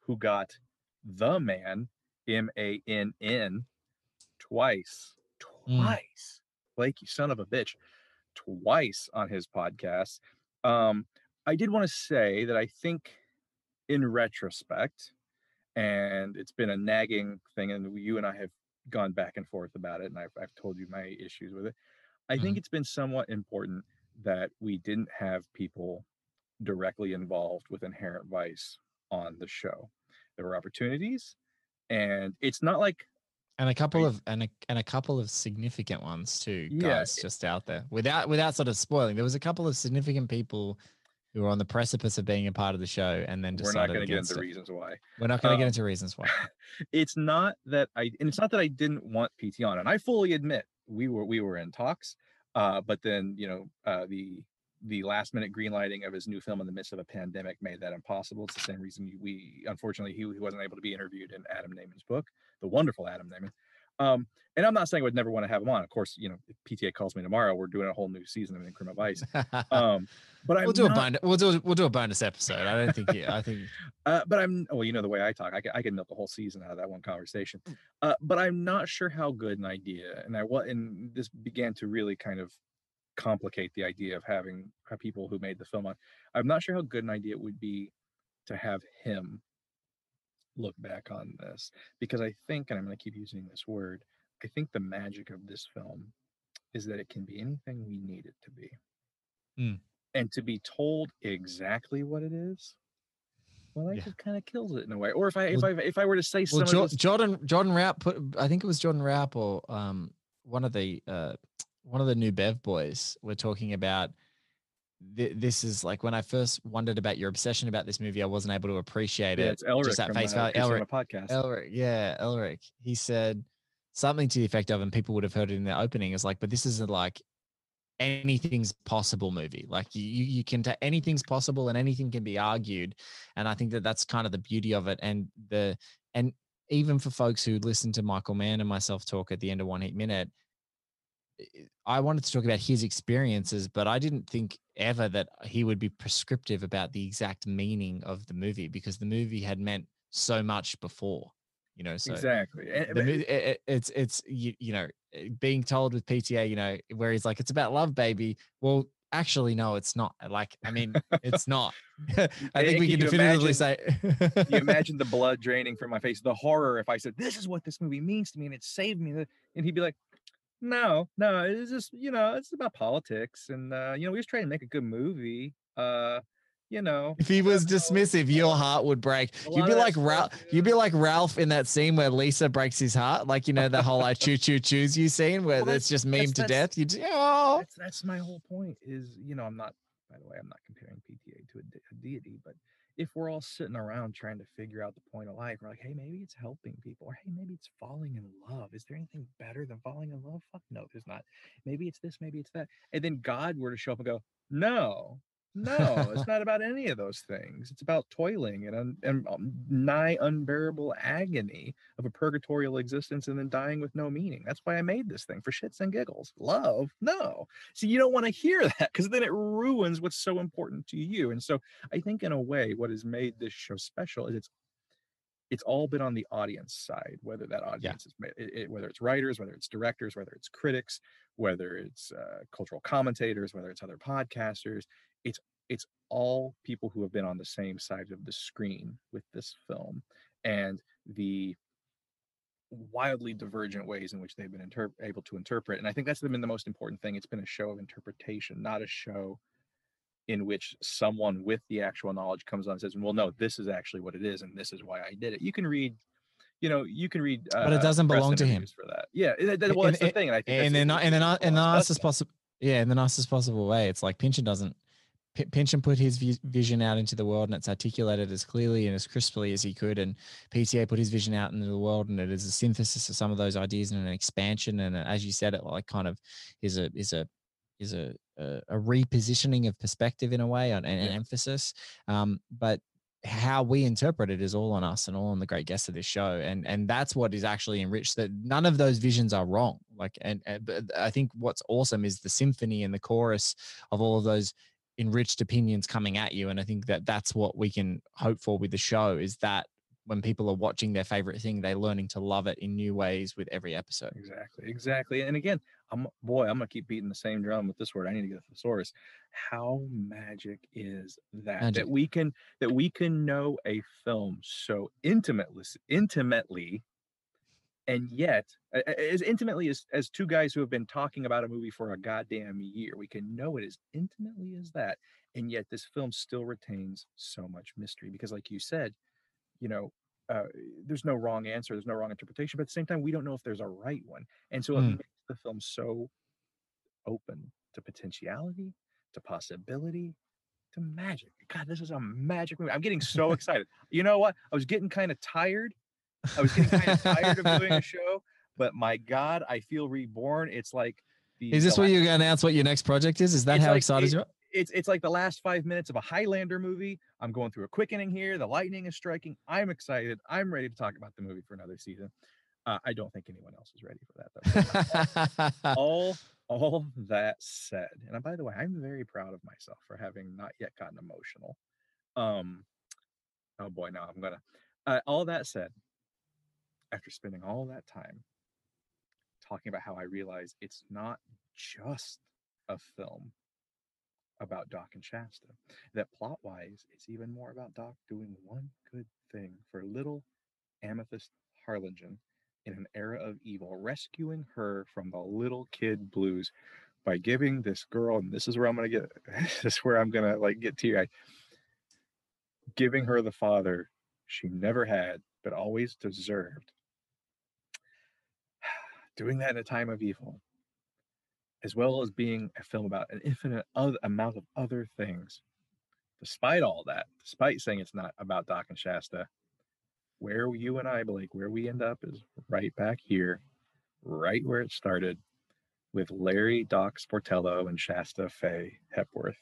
who got the man M A N N twice, twice. Blake, you son of a bitch, twice on his podcast. Um, I did want to say that I think, in retrospect, and it's been a nagging thing, and you and I have gone back and forth about it, and I've, I've told you my issues with it. I think it's been somewhat important that we didn't have people directly involved with inherent vice on the show. There were opportunities, and it's not like and a couple of and a, and a couple of significant ones too Yeah, guys just out there without without sort of spoiling there was a couple of significant people who were on the precipice of being a part of the show and then decided we're not going to get into it. reasons why. we're not going to Um, get into reasons why it's not that I and it's not that I didn't want PT on, and I fully admit we were we were in talks, uh, but then you know uh, the the last minute green lighting of his new film in the midst of a pandemic made that impossible. It's the same reason we unfortunately he, he wasn't able to be interviewed in Adam Nayman's book, the wonderful Adam Neyman. Um, and I'm not saying I would never want to have him on. Of course, you know, if PTA calls me tomorrow, we're doing a whole new season of In Crime of Vice. Um, but I'm we'll do not- a bonus we'll do we'll do a bonus episode i don't think you, i think uh, but I'm well, you know the way I talk, I can I can milk a whole season out of that one conversation. Uh, but I'm not sure how good an idea, and I what and this began to really kind of complicate the idea of having people who made the film on. I'm not sure how good an idea it would be to have him look back on this because I think, and I'm going to keep using this word, I think the magic of this film is that it can be anything we need it to be, Hmm. and to be told exactly what it is well that just kind of kills it in a way. Or if i if i if i were to say some well of jo- those- jordan jordan rap put i think it was jordan rap or um one of the uh one of the new bev boys were talking about th- this is like when i first wondered about your obsession about this movie i wasn't able to appreciate Yeah, it. it's Elric just at from, face uh, value elric Podcast. elric yeah elric. He said something to the effect of and people would have heard it in the opening is like but this isn't like anything's possible movie. Like you you can ta- anything's possible and anything can be argued and i think that that's kind of the beauty of it and the and even for folks who listen to michael mann and myself talk at the end of one heat minute i- wanted to talk about his experiences but i didn't think ever that he would be prescriptive about the exact meaning of the movie because the movie had meant so much before you know so exactly eh, the but- mo- it, it- it's it's you, you know eh, being told with PTA you know where he's like it's about love baby well actually no it's not like I mean it's not I think we can you definitively imagine- say you imagine the blood draining from my face, the horror if I said, This is what this movie means to me and it saved me. And he'd be like, No, no, it's just, you know, it's about politics. And, uh, you know, we just trying to make a good movie. Uh, you know, if he was dismissive your heart would break you'd be like Ralph you'd be like Ralph in that scene where Lisa breaks his heart like you know the whole I choo choo choose you scene where Well, it's just meme to death you oh that's, that's my whole point is, you know, I'm not, by the way, I'm not comparing PTA to a, de- a deity, but if we're all sitting around trying to figure out the point of life, we're like, hey, maybe it's helping people, or hey, maybe it's falling in love. Is there anything better than falling in love? Fuck no, there's not. Maybe it's this, maybe it's that. And then God were to show up and go, no, no, it's not about any of those things. It's about toiling and, un- and um, nigh unbearable agony of a purgatorial existence and then dying with no meaning. That's why I made this thing for shits and giggles. Love, no. See, you don't want to hear that because then it ruins what's so important to you. And so I think in a way, what has made this show special is it's it's all been on the audience side, whether that audience is it, it- whether it's writers, whether it's directors, whether it's critics, whether it's uh, cultural commentators, whether it's other podcasters. It's it's all people who have been on the same side of the screen with this film and the wildly divergent ways in which they've been interp- able to interpret and i think that's been the most important thing. It's been a show of interpretation not a show in which someone with the actual knowledge comes on and says well no this is actually what it is and this is why i did it. You can read you know you can read uh, But it doesn't belong to him. for that. Yeah it- it- well that's the thing and i think and that's in, the in the, reason ni- in the Wallace does nicest possible yeah in the nicest possible way it's like Pynchon doesn't P- Pynchon put his vi- vision out into the world and it's articulated as clearly and as crisply as he could. And PTA put his vision out into the world and it is a synthesis of some of those ideas and an expansion. And as you said it like kind of is a is a is a a, a repositioning of perspective in a way and, and Yeah. emphasis. Um but how we interpret it is all on us and all on the great guests of this show. And and that's what is actually enriched that none of those visions are wrong. Like and, and but i think what's awesome is the symphony and the chorus of all of those enriched opinions coming at you and i think that that's what we can hope for with the show is that when people are watching their favorite thing they're learning to love it in new ways with every episode exactly exactly and again i'm boy i'm gonna keep beating the same drum with this word i need to get a thesaurus how magic is that Magic. that we can that we can know a film so intimately intimately and yet as intimately as as two guys who have been talking about a movie for a goddamn year we can know it as intimately as that and yet this film still retains so much mystery because like you said you know uh, there's no wrong answer there's no wrong interpretation but at the same time we don't know if there's a right one and so it Mm. makes the film so open to potentiality to possibility to magic. God this is a magic movie. I'm getting so excited. You know what? I was getting kind of tired i was getting kind of tired of doing a show but my god i feel reborn it's like the is this the where you're going to announce what your next project is is that how like- excited it- you are It's it's like the last five minutes of a Highlander movie. I'm going through a quickening here. The lightning is striking. I'm excited. I'm ready to talk about the movie for another season. Uh, I don't think anyone else is ready for that though. all all that said, and by the way, I'm very proud of myself for having not yet gotten emotional. Um, oh boy, now I'm gonna. Uh, all that said, after spending all that time talking about how I realize it's not just a film about Doc and Shasta. That plot wise, it's even more about Doc doing one good thing for little Amethyst Harlingen in an era of evil, rescuing her from the little kid blues by giving this girl, and this is where I'm gonna get this is where I'm gonna like get teary eyed, giving her the father she never had but always deserved. Doing that in a time of evil as well as being a film about an infinite other amount of other things. Despite all that, despite saying it's not about Doc and Shasta, where you and I, Blake, where we end up is right back here, right where it started, with Larry Doc Sportello and Shasta Fay Hepworth.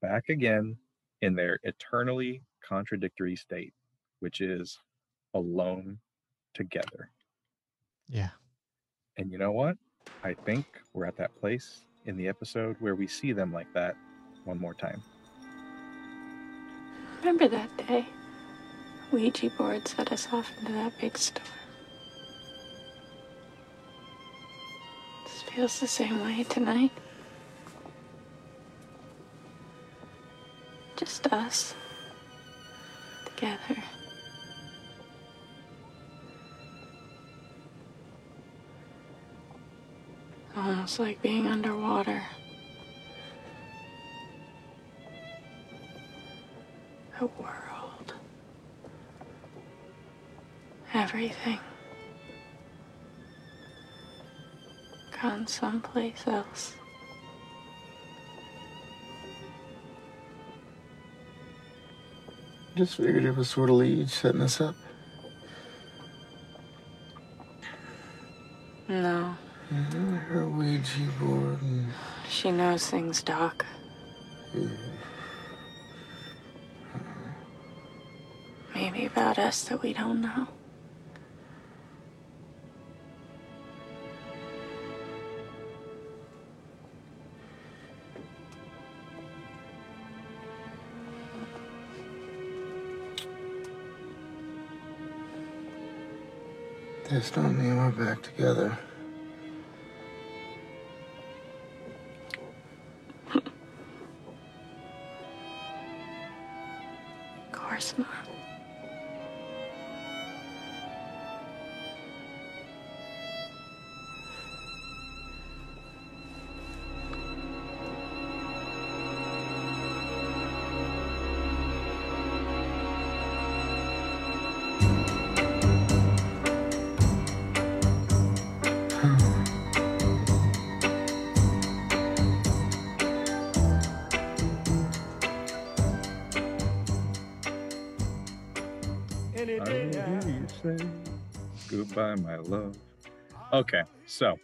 Back again in their eternally contradictory state, which is alone together. Yeah. And you know what? I think we're at that place in the episode where we see them like that one more time. Remember that day? Ouija board set us off into that big storm. This feels the same way tonight. Just us. Together. Almost like being underwater. The world. Everything. Gone someplace else. Just figured it was Sortilège setting us up. No. Her Ouija board and She knows things, Doc. Maybe about us that we don't know. That's not me and we're back together. Goodbye, my love. Okay, so.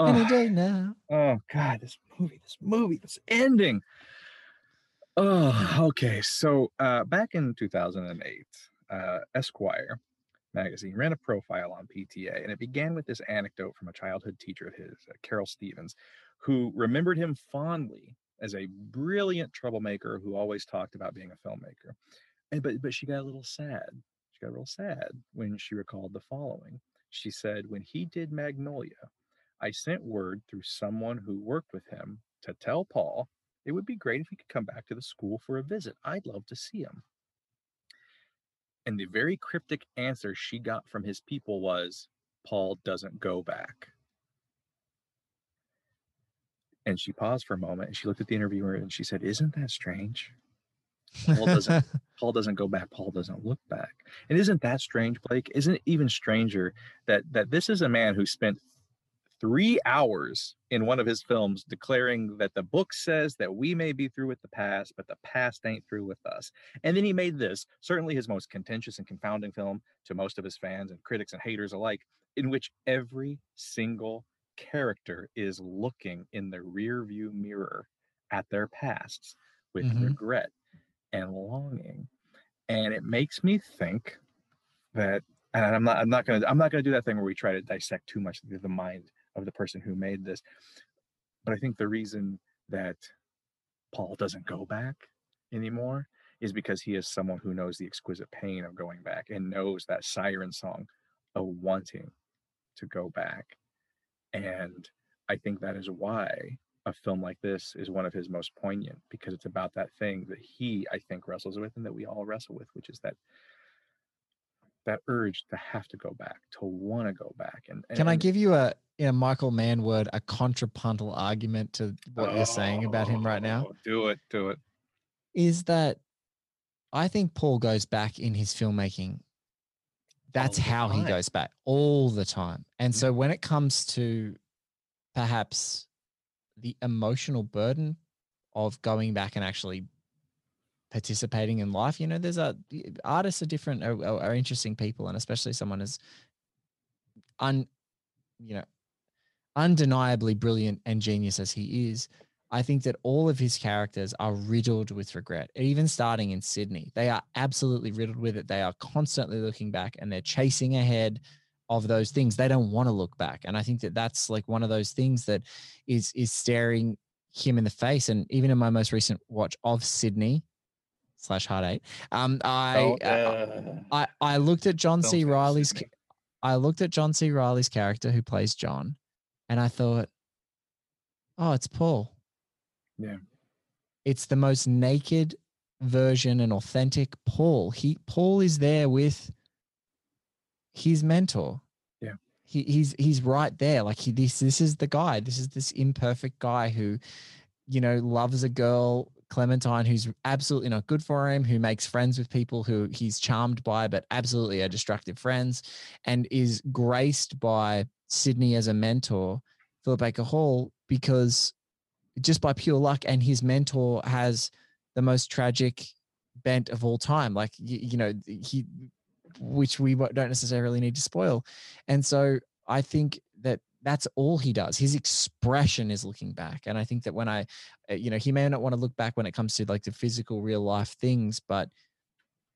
Any oh, day now. Oh God, this movie, this movie, this ending. Oh, okay. So uh, back in 2008, uh, Esquire magazine ran a profile on PTA, and it began with this anecdote from a childhood teacher of his, uh, Carol Stevens, who remembered him fondly as a brilliant troublemaker who always talked about being a filmmaker. And but but she got a little sad. She got real sad when she recalled the following. She said, "When he did Magnolia, I sent word through someone who worked with him to tell Paul it would be great if he could come back to the school for a visit. I'd love to see him." And the very cryptic answer she got from his people was, "Paul doesn't go back." And she paused for a moment and she looked at the interviewer and she said, "Isn't that strange?" Paul doesn't Paul doesn't go back, Paul doesn't look back. And isn't that strange, Blake? Isn't it even stranger that that this is a man who spent three hours in one of his films declaring that the book says that we may be through with the past, but the past ain't through with us. And then he made this, certainly his most contentious and confounding film to most of his fans and critics and haters alike, in which every single character is looking in the rear view mirror at their pasts with Mhm. regret and longing. And it makes me think that and i'm not i'm not gonna i'm not gonna do that thing where we try to dissect too much the, the mind of the person who made this. But i think the reason that paul doesn't go back anymore is because he is someone who knows the exquisite pain of going back and knows that siren song of wanting to go back. And i think that is why a film like this is one of his most poignant because it's about that thing that he i think wrestles with and that we all wrestle with which is that that urge to have to go back to want to go back and, Can I give you a in a Michael Mann word, a contrapuntal argument to what you're saying about him right now? Oh, do it do it Is that I think Paul goes back in his filmmaking. That's how he goes back all the time. And so when it comes to perhaps the emotional burden of going back and actually participating in life, you know, there's a artists are different, are, are, interesting people, and especially someone as un, you know, undeniably brilliant and genius as he is. I think that all of his characters are riddled with regret, even starting in Sydney. They are absolutely riddled with it. They are constantly looking back and they're chasing ahead of those things. They don't want to look back. And I think that that's like one of those things that is is staring him in the face. And even in my most recent watch of Sydney slash Hard Eight, um, I Don't, uh, uh, I I looked at John C. Reilly's I looked at John C. Reilly's character who plays John, and I thought, oh, it's Paul. yeah It's the most naked version and authentic Paul. He Paul is there with his mentor. Yeah. He, he's he's right there. Like he this this is the guy. This is this imperfect guy who, you know, loves a girl, Clementine, who's absolutely not good for him, who makes friends with people who he's charmed by, but absolutely are destructive friends, and is graced by Sydney as a mentor, Philip Baker Hall, because just by pure luck, and his mentor has the most tragic bent of all time. Like you, you know, he, which we don't necessarily need to spoil, and so I think that that's all he does. His expression is looking back, and I think that when I, uh, you know, he may not want to look back when it comes to like the physical, real life things, but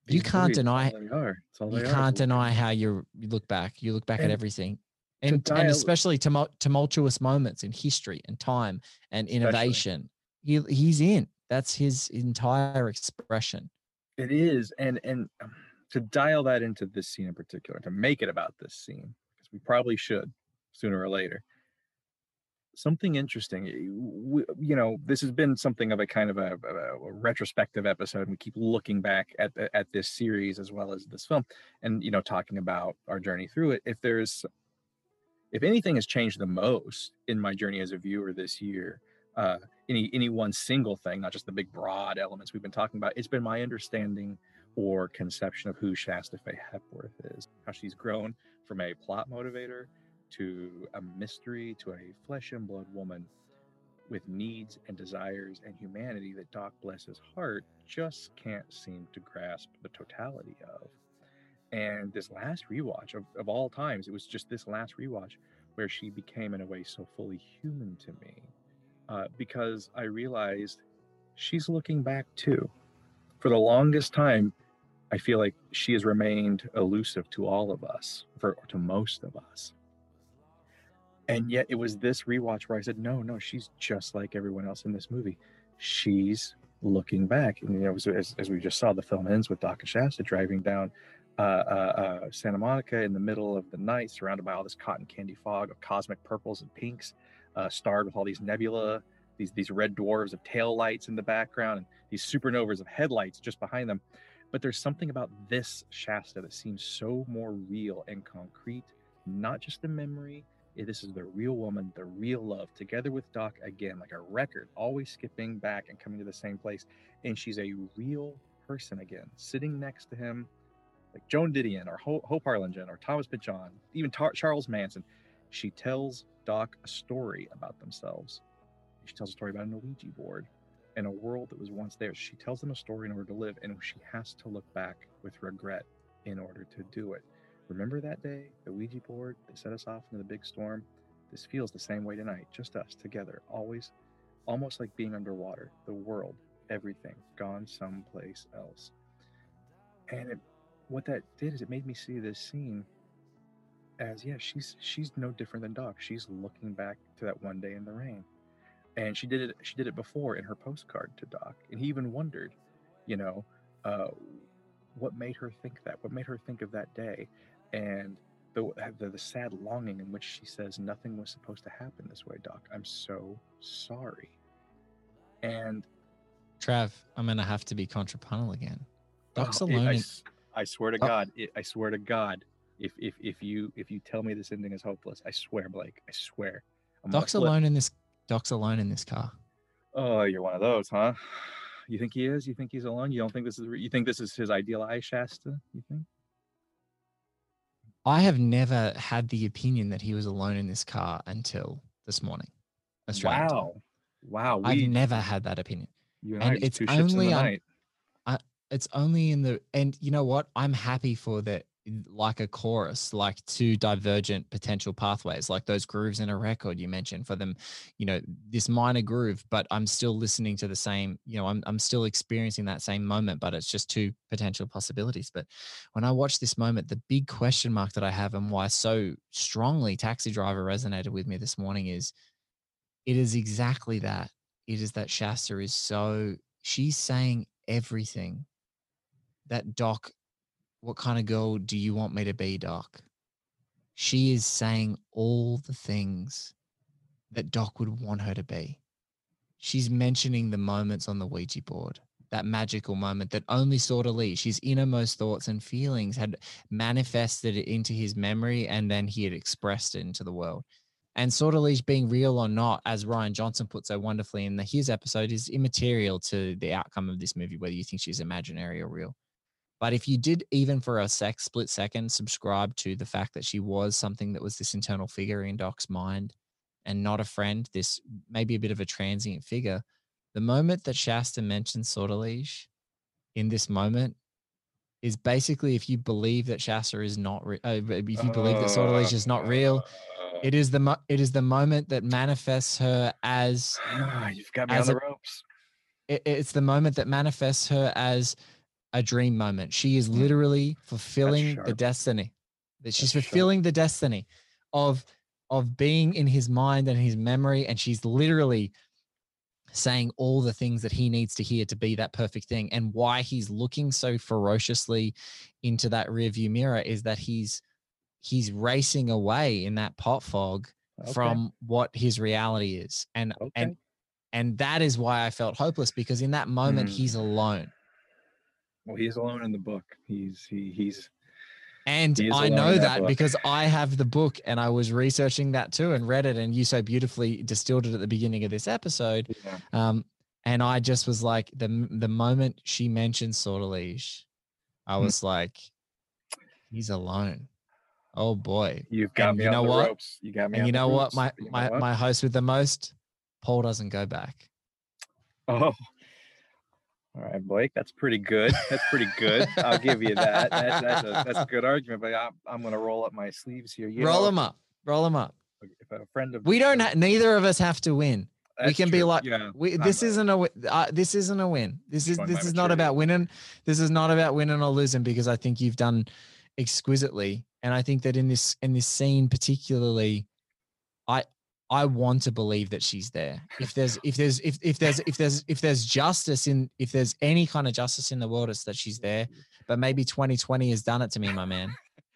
you These can't deny they are. It's all you can't deny how you look back. You look back at everything, and and especially tumul- tumultuous moments in history and time and Especially. innovation. He he's in. That's his entire expression. It is, and and um, to dial that into this scene in particular, to make it about this scene, because we probably should sooner or later. Something interesting, y- w- you know, this has been something of a kind of a, a- a retrospective episode. We keep looking back at at this series as well as this film, and you know, talking about our journey through it. If there's, if anything has changed the most in my journey as a viewer this year, uh, any any one single thing, not just the big broad elements we've been talking about. It's been my understanding or conception of who Shasta Fay Hepworth is, how she's grown from a plot motivator to a mystery, to a flesh and blood woman with needs and desires and humanity that Doc, bless his heart, just can't seem to grasp the totality of. And this last rewatch of, of all times, it was just this last rewatch where she became, in a way, so fully human to me. Uh, because I realized she's looking back too. For the longest time, I feel like she has remained elusive to all of us, for to most of us. And yet it was this rewatch where I said, no, no, she's just like everyone else in this movie. She's looking back. And you know, as, as we just saw, the film ends with Doc and Shasta driving down uh, uh, uh, Santa Monica in the middle of the night, surrounded by all this cotton candy fog of cosmic purples and pinks, uh, starred with all these nebula, these these red dwarves of tail lights in the background, and these supernovas of headlights just behind them. But there's something about this Shasta that seems so more real and concrete, not just a memory. Eh, This is the real woman, the real love, together with Doc again, like a record, always skipping back and coming to the same place. And she's a real person again, sitting next to him, like Joan Didion or Ho- Hope Harlingen or Thomas Pynchon, even Tar- Charles Manson. She tells Doc a story about themselves. She tells a story about an Ouija board and a world that was once there. She tells them a story in order to live, and she has to look back with regret in order to do it. Remember that day, the Ouija board that set us off into the big storm? This feels the same way tonight, just us together, always almost like being underwater. The world, everything, gone someplace else. And it, what that did is it made me see this scene as yeah, she's she's no different than Doc. She's looking back to that one day in the rain and she did it she did it before in her postcard to doc and he even wondered you know uh, what made her think that what made her think of that day and the, the the sad longing in which she says nothing was supposed to happen this way doc i'm so sorry and Trav, I'm gonna have to be contrapuntal again. Doc's Oh, alone. I, I swear to Oh. god it, i swear to god if, if if you if you tell me this ending is hopeless i swear blake i swear I'm Doc's alone in this. Doc's alone in this car. Oh, you're one of those, huh? You think he is? You think he's alone? You don't think this is? You think this is his idealized Shasta? You think? I have never had the opinion that he was alone in this car until this morning. Australian time. Wow, wow. I've never had that opinion. You and I and it's two ships in the only on, night. I, it's only in the and you know what? I'm happy for that like a chorus, like two divergent potential pathways, like those grooves in a record you mentioned for them, you know, this minor groove, but I'm still listening to the same, you know, I'm I'm still experiencing that same moment, but it's just two potential possibilities. But when I watch this moment, the big question mark that I have and why so strongly Taxi Driver resonated with me this morning is it is exactly that. It is that Shasta is so she's saying everything that Doc, what kind of girl do you want me to be, Doc? She is saying all the things that Doc would want her to be. She's mentioning the moments on the Ouija board, that magical moment that only Sortilège, his innermost thoughts and feelings, had manifested into his memory and then he had expressed it into the world. And Sortilège's being real or not, as Rian Johnson put so wonderfully in the, his episode, is immaterial to the outcome of this movie, whether you think she's imaginary or real. But if you did, even for a sec split second, subscribe to the fact that she was something that was this internal figure in Doc's mind and not a friend, this maybe a bit of a transient figure, the moment that Shasta mentions Sortilège in this moment is basically if you believe that Shasta is not, re- uh, if you believe that Sortilège is not real, it is the mo- it is the moment that manifests her as You've got me on the a- ropes. it, it's the moment that manifests her as a dream moment. She is literally fulfilling the destiny. That she's That's sharp. fulfilling the destiny of of being in his mind and his memory, and she's literally saying all the things that he needs to hear to be that perfect thing. And why he's looking so ferociously into that rearview mirror is that he's he's racing away in that pot fog Okay. from what his reality is. And and and that is why I felt hopeless because in that moment Mm. he's alone. Well, he's alone in the book. He's he he's And he I know in that, because I have the book and I was researching that too and read it and you so beautifully distilled it at the beginning of this episode. Yeah. Um, and I just was like the the moment she mentioned Sortilège, I Hmm. was like, he's alone. Oh boy. You've got And me you know what? ropes. You got me And you know what? My You know my what? my host with the most, Paul doesn't go back. Oh. All right, Blake, that's pretty good. That's pretty good. I'll give you that. that that's, a, that's a good argument, but I'm, I'm going to roll up my sleeves here. You Roll know, them up. Roll them up. If a friend of We don't. Ha- neither of us have to win. we That's can be like, Yeah, we, I'm this isn't a. Uh, this isn't a win. This is this is not about winning. This is not about winning or losing because I think you've done exquisitely, and I think that in this in this scene particularly, I I want to believe that she's there. If there's if there's if if there's if there's if there's justice in if there's any kind of justice in the world, it's that she's there. But maybe 2020 has done it to me, my man.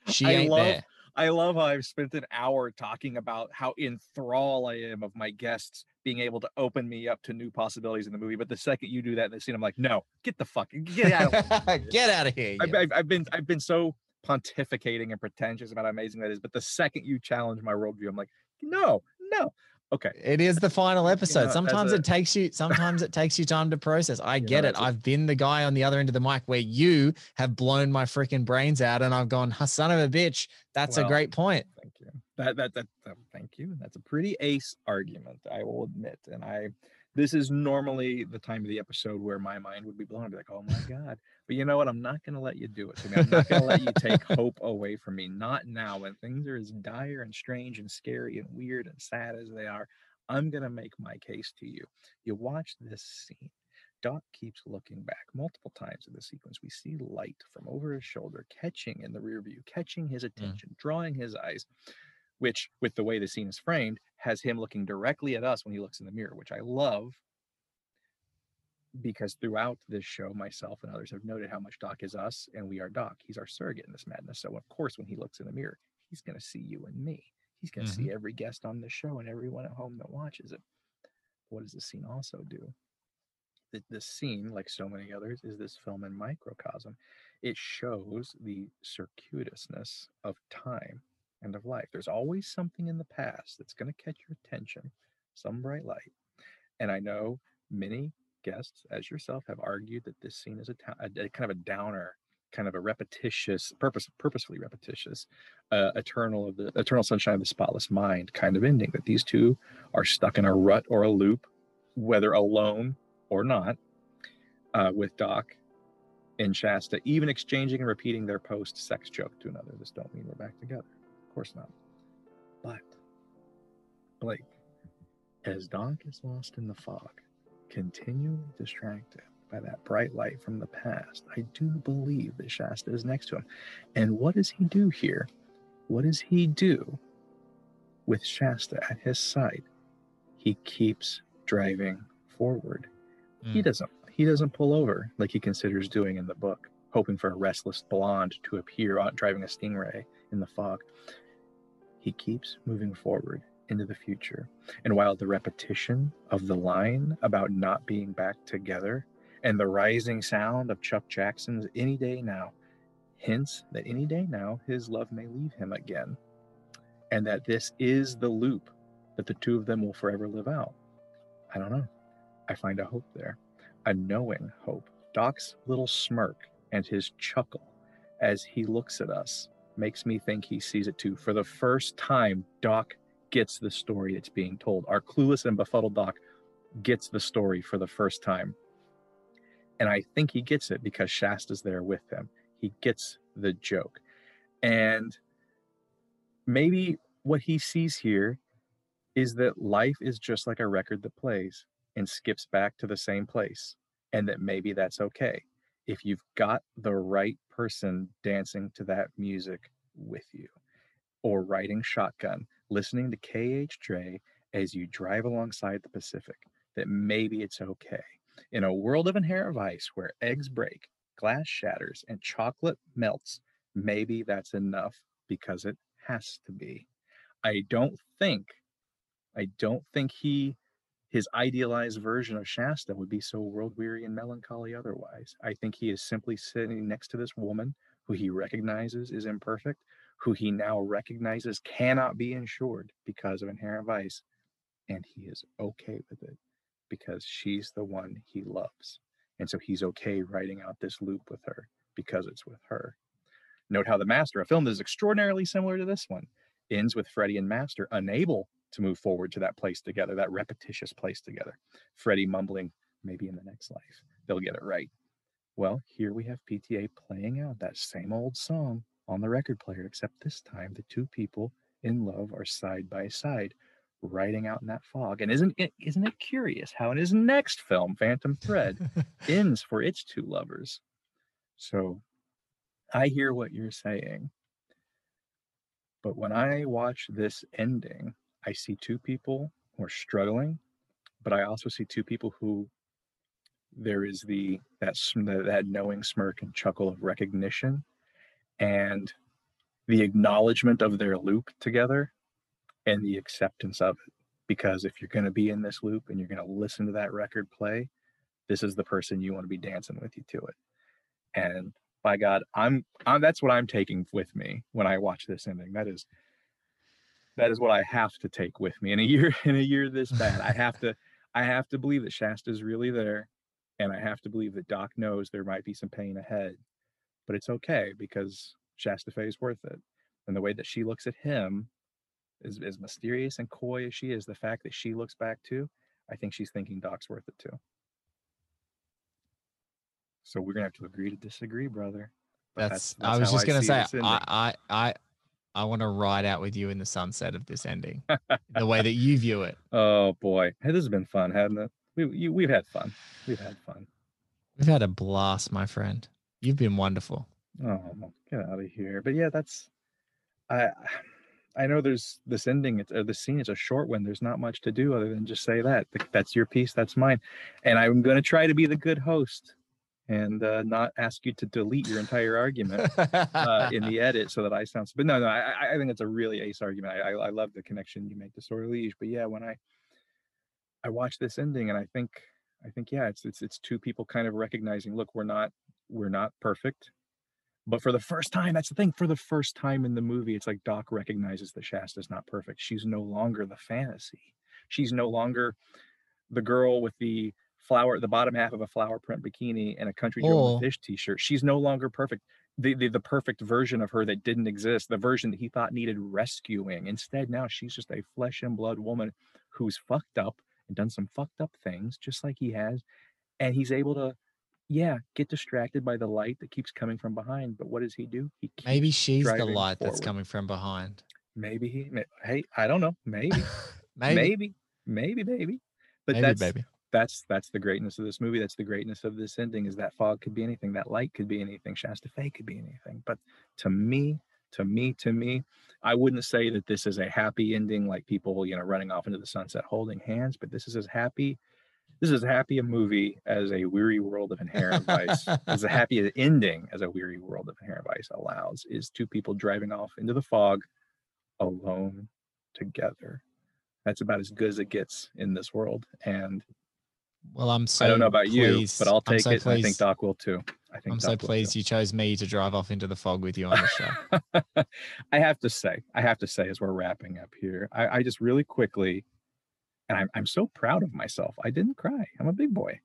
She I ain't love, there. I love how I've spent an hour talking about how enthralled I am of my guests being able to open me up to new possibilities in the movie. But the second you do that in the scene, I'm like, no, get the fuck, get out of Get out of here. I've, I've, I've been I've been so pontificating and pretentious about how amazing that is. But the second you challenge my worldview, I'm like, no, no. Okay. It is the final episode. that's sometimes a- it takes you. Sometimes it takes you time to process. I get it. that's a- I've been the guy on the other end of the mic where you have blown my freaking brains out, and I've gone, "Son of a bitch." That's a great point. Thank you. That that that, that thank you. That's a pretty ace argument, I will admit. And I this is normally the time of the episode where my mind would be blown. I'd be like, oh my God. But you know what? I'm not gonna let you do it to me. I'm not gonna let you take hope away from me. Not now when things are as dire and strange and scary and weird and sad as they are. I'm gonna make my case to you. You watch this scene. Doc keeps looking back multiple times in the sequence. We see light from over his shoulder, catching in the rear view, catching his mm. attention, drawing his eyes, which, with the way the scene is framed, has him looking directly at us when he looks in the mirror, which I love because throughout this show, myself and others have noted how much Doc is us and we are Doc. He's our surrogate in this madness. So, of course, when he looks in the mirror, he's going to see you and me. He's going to see mm-hmm. every guest on the show and everyone at home that watches it. What does this scene also do? Th- This scene, like so many others, is this film in microcosm. It shows the circuitousness of time and of life. There's always something in the past that's going to catch your attention, some bright light. And I know many guests, as yourself, have argued that this scene is a, a, a kind of a downer, kind of a repetitious, purpose, purposefully repetitious, uh, eternal of the eternal sunshine of the spotless mind kind of ending. That these two are stuck in a rut or a loop, whether alone or not, uh, with Doc and Shasta, even exchanging and repeating their post-sex joke to another. This don't mean we're back together. Of course not. But Blake, as Doc is lost in the fog, continually distracted by that bright light from the past, I do believe that Shasta is next to him. And what does he do here? What does he do with Shasta at his side? He keeps driving forward. He hmm. doesn't he doesn't pull over like he considers doing in the book, hoping for a restless blonde to appear driving a stingray in the fog. He keeps moving forward into the future. And while the repetition of the line about not being back together and the rising sound of Chuck Jackson's Any Day Now hints that any day now his love may leave him again, and that this is the loop that the two of them will forever live out. I don't know. I find a hope there, a knowing hope. Doc's little smirk and his chuckle as he looks at us makes me think he sees it too. For the first time, Doc gets the story that's being told. Our clueless and befuddled Doc gets the story for the first time. And I think he gets it because Shasta's there with him. He gets the joke. And maybe what he sees here is that life is just like a record that plays and skips back to the same place, and that maybe that's okay if you've got the right person dancing to that music with you, or riding shotgun, listening to KH Dre as you drive alongside the Pacific, that maybe it's okay. In a world of inherent vice where eggs break, glass shatters, and chocolate melts, maybe that's enough because it has to be. I don't think, I don't think he, his idealized version of Shasta would be so world weary and melancholy otherwise. I think he is simply sitting next to this woman who he recognizes is imperfect, who he now recognizes cannot be insured because of inherent vice, and he is okay with it because she's the one he loves. And so he's okay writing out this loop with her because it's with her. Note how The Master, a film that is extraordinarily similar to this one, ends with Freddie and Master unable to move forward to that place together, that repetitious place together. Freddy mumbling, maybe in the next life, they'll get it right. Well, here we have PTA playing out that same old song on the record player, except this time the two people in love are side by side, riding out in that fog. And isn't it isn't it curious how in his next film, Phantom Thread, ends for its two lovers? So I hear what you're saying. But when I watch this ending, I see two people who are struggling, but I also see two people who there is the that that, knowing smirk and chuckle of recognition and the acknowledgement of their loop together and the acceptance of it. Because if you're going to be in this loop and you're going to listen to that record play this is the person you want to be dancing with you to it. And by god i'm, I'm that's what i'm taking with me when i watch this ending. That is that is what i have to take with me in a year in a year this bad i have to i have to believe that shasta is really there and i have to believe that doc knows there might be some pain ahead but it's okay because shasta Fay is worth it and the way that she looks at him is as mysterious and coy as she is the fact that she looks back too i think she's thinking doc's worth it too so we're gonna have to agree to disagree brother But That's, I was just gonna say. I I I I want to ride out with you in the sunset of this ending, the way that you view it. Oh boy, hey, this has been fun, hasn't it? We, you, we've had fun. We've had fun. We've had a blast, my friend. You've been wonderful. Oh, get out of here. But yeah, that's I. I know there's this ending. It's the scene. It's a short one. There's not much to do other than just say that that's your piece. That's mine, and I'm going to try to be the good host and uh, not ask you to delete your entire argument uh, in the edit so that I sound. But no, no, I, I- think it's a really ace argument. I, I, I love the connection you make to Sortilège. But yeah, when I I watch this ending and I think I think yeah, it's it's it's two people kind of recognizing, look, we're not we're not perfect. But for the first time, that's the thing. For the first time in the movie, it's like Doc recognizes that Shasta's not perfect. She's no longer the fantasy. She's no longer the girl with the flower, the bottom half of a flower print bikini and a country Joe Or- oh. fish t-shirt. She's no longer perfect. The, the the perfect version of her that didn't exist, the version that he thought needed rescuing. Instead, now she's just a flesh and blood woman who's fucked up and done some fucked up things, just like he has. And he's able to, yeah, get distracted by the light that keeps coming from behind. But what does he do? He Maybe she's the light that's coming from behind. Maybe he. may- Hey, I don't know. Maybe. Maybe. maybe. Maybe. Maybe. But Maybe, that's baby. That's that's the greatness of this movie. That's the greatness of this ending. Is that fog could be anything. That light could be anything. Shasta Fay could be anything. But to me, to me, to me, I wouldn't say that this is a happy ending like people, you know, running off into the sunset holding hands. But this is as happy. This is as happy a movie as a weary world of inherent vice. as a happy ending as a weary world of inherent vice allows is two people driving off into the fog alone together. That's about as good as it gets in this world. And Well, I'm so I don't know about you, but I'll take so it. and I think Doc will too. I think I'm so Doc too. pleased you chose me to drive off into the fog with you on the show. I have to say, I have to say, as we're wrapping up here, I, I just really quickly, and I'm, I'm so proud of myself. I didn't cry. I'm a big boy.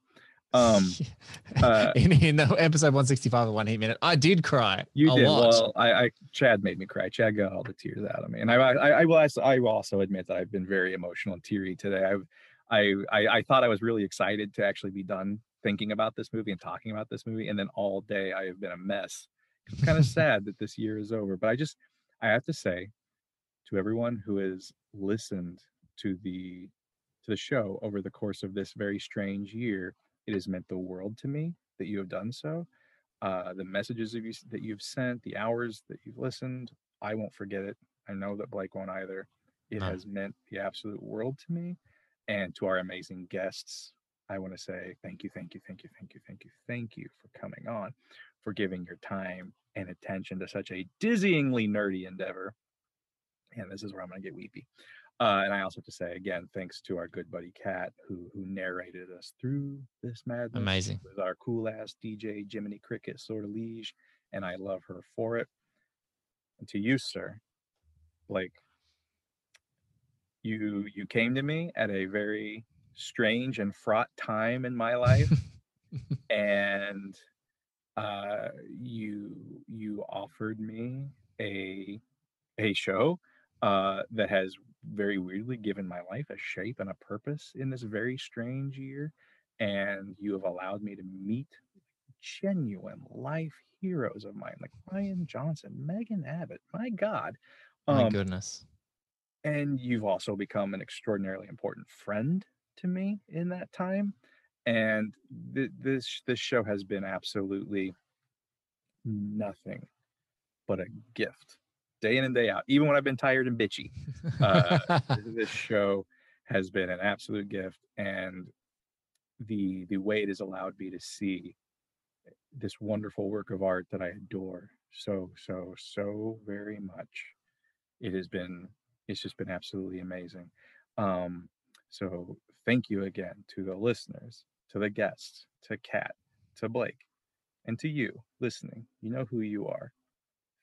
Um, uh, in, in the episode 165 of One Heat Minute, I did cry. You a did lot. well. I, I Chad made me cry. Chad got all the tears out of me, and I I, I will also, I will also admit that I've been very emotional and teary today. I've I, I I thought I was really excited to actually be done thinking about this movie and talking about this movie, and then all day I have been a mess. It's kind of sad that this year is over, but I just I have to say to everyone who has listened to the to the show over the course of this very strange year, it has meant the world to me that you have done so uh, the messages of you, that you've sent, the hours that you've listened. I won't forget it. I know that Blake won't either. It No. has meant the absolute world to me. And to our amazing guests, I want to say thank you, thank you, thank you, thank you, thank you, thank you for coming on, for giving your time and attention to such a dizzyingly nerdy endeavor. And this is where I'm going to get weepy. Uh, and I also have to say again, thanks to our good buddy Kat, who who narrated us through this madness. Amazing. with our cool ass DJ Jiminy Cricket, Sortilège, and I love her for it. And to you, sir, Blake, you you came to me at a very strange and fraught time in my life, and uh, you you offered me a a show uh, that has very weirdly given my life a shape and a purpose in this very strange year, and you have allowed me to meet genuine life heroes of mine like Rian Johnson, Megan Abbott. My God, My Um, goodness. And you've also become an extraordinarily important friend to me in that time and th- this this show has been absolutely nothing but a gift day in and day out even when i've been tired and bitchy uh, this show has been an absolute gift and the the way it has allowed me to see this wonderful work of art that i adore so so so very much it has been it's just been absolutely amazing. Um so thank you again to the listeners to the guests to kat to blake and to you listening. You know who you are.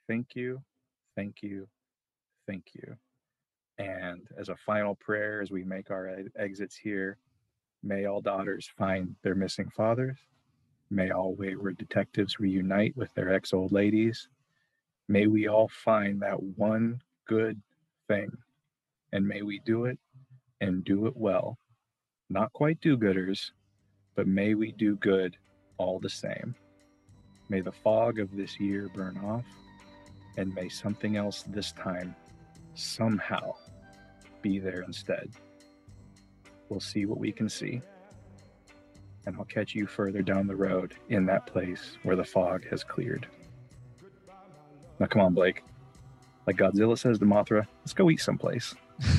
Thank you thank you thank you. And as a final prayer as we make our e- exits here may all daughters find their missing fathers. May all wayward detectives reunite with their ex old ladies. May we all find that one good thing and may we do it and do it well. Not quite do gooders, but may we do good all the same. May the fog of this year burn off, and may something else this time somehow be there instead. We'll see what we can see. And I'll catch you further down the road in that place where the fog has cleared. Now, come on, Blake. Like Godzilla says to Mothra, let's go eat someplace.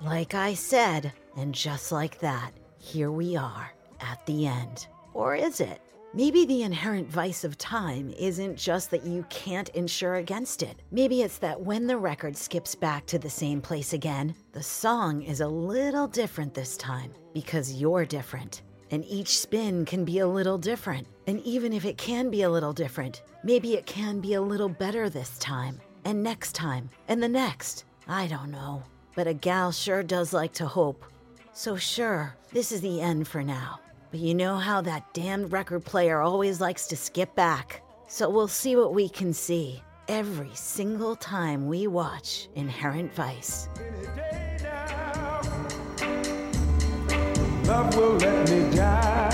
Like I said, and just like that, here we are at the end. Or is it? Maybe the inherent vice of time isn't just that you can't insure against it. Maybe it's that when the record skips back to the same place again, the song is a little different this time because you're different. And each spin can be a little different. And even if it can be a little different, maybe it can be a little better this time, and next time, and the next. I don't know. But a gal sure does like to hope. So, sure, this is the end for now. But you know how that damned record player always likes to skip back. So, we'll see what we can see every single time we watch Inherent Vice. Love will let me down.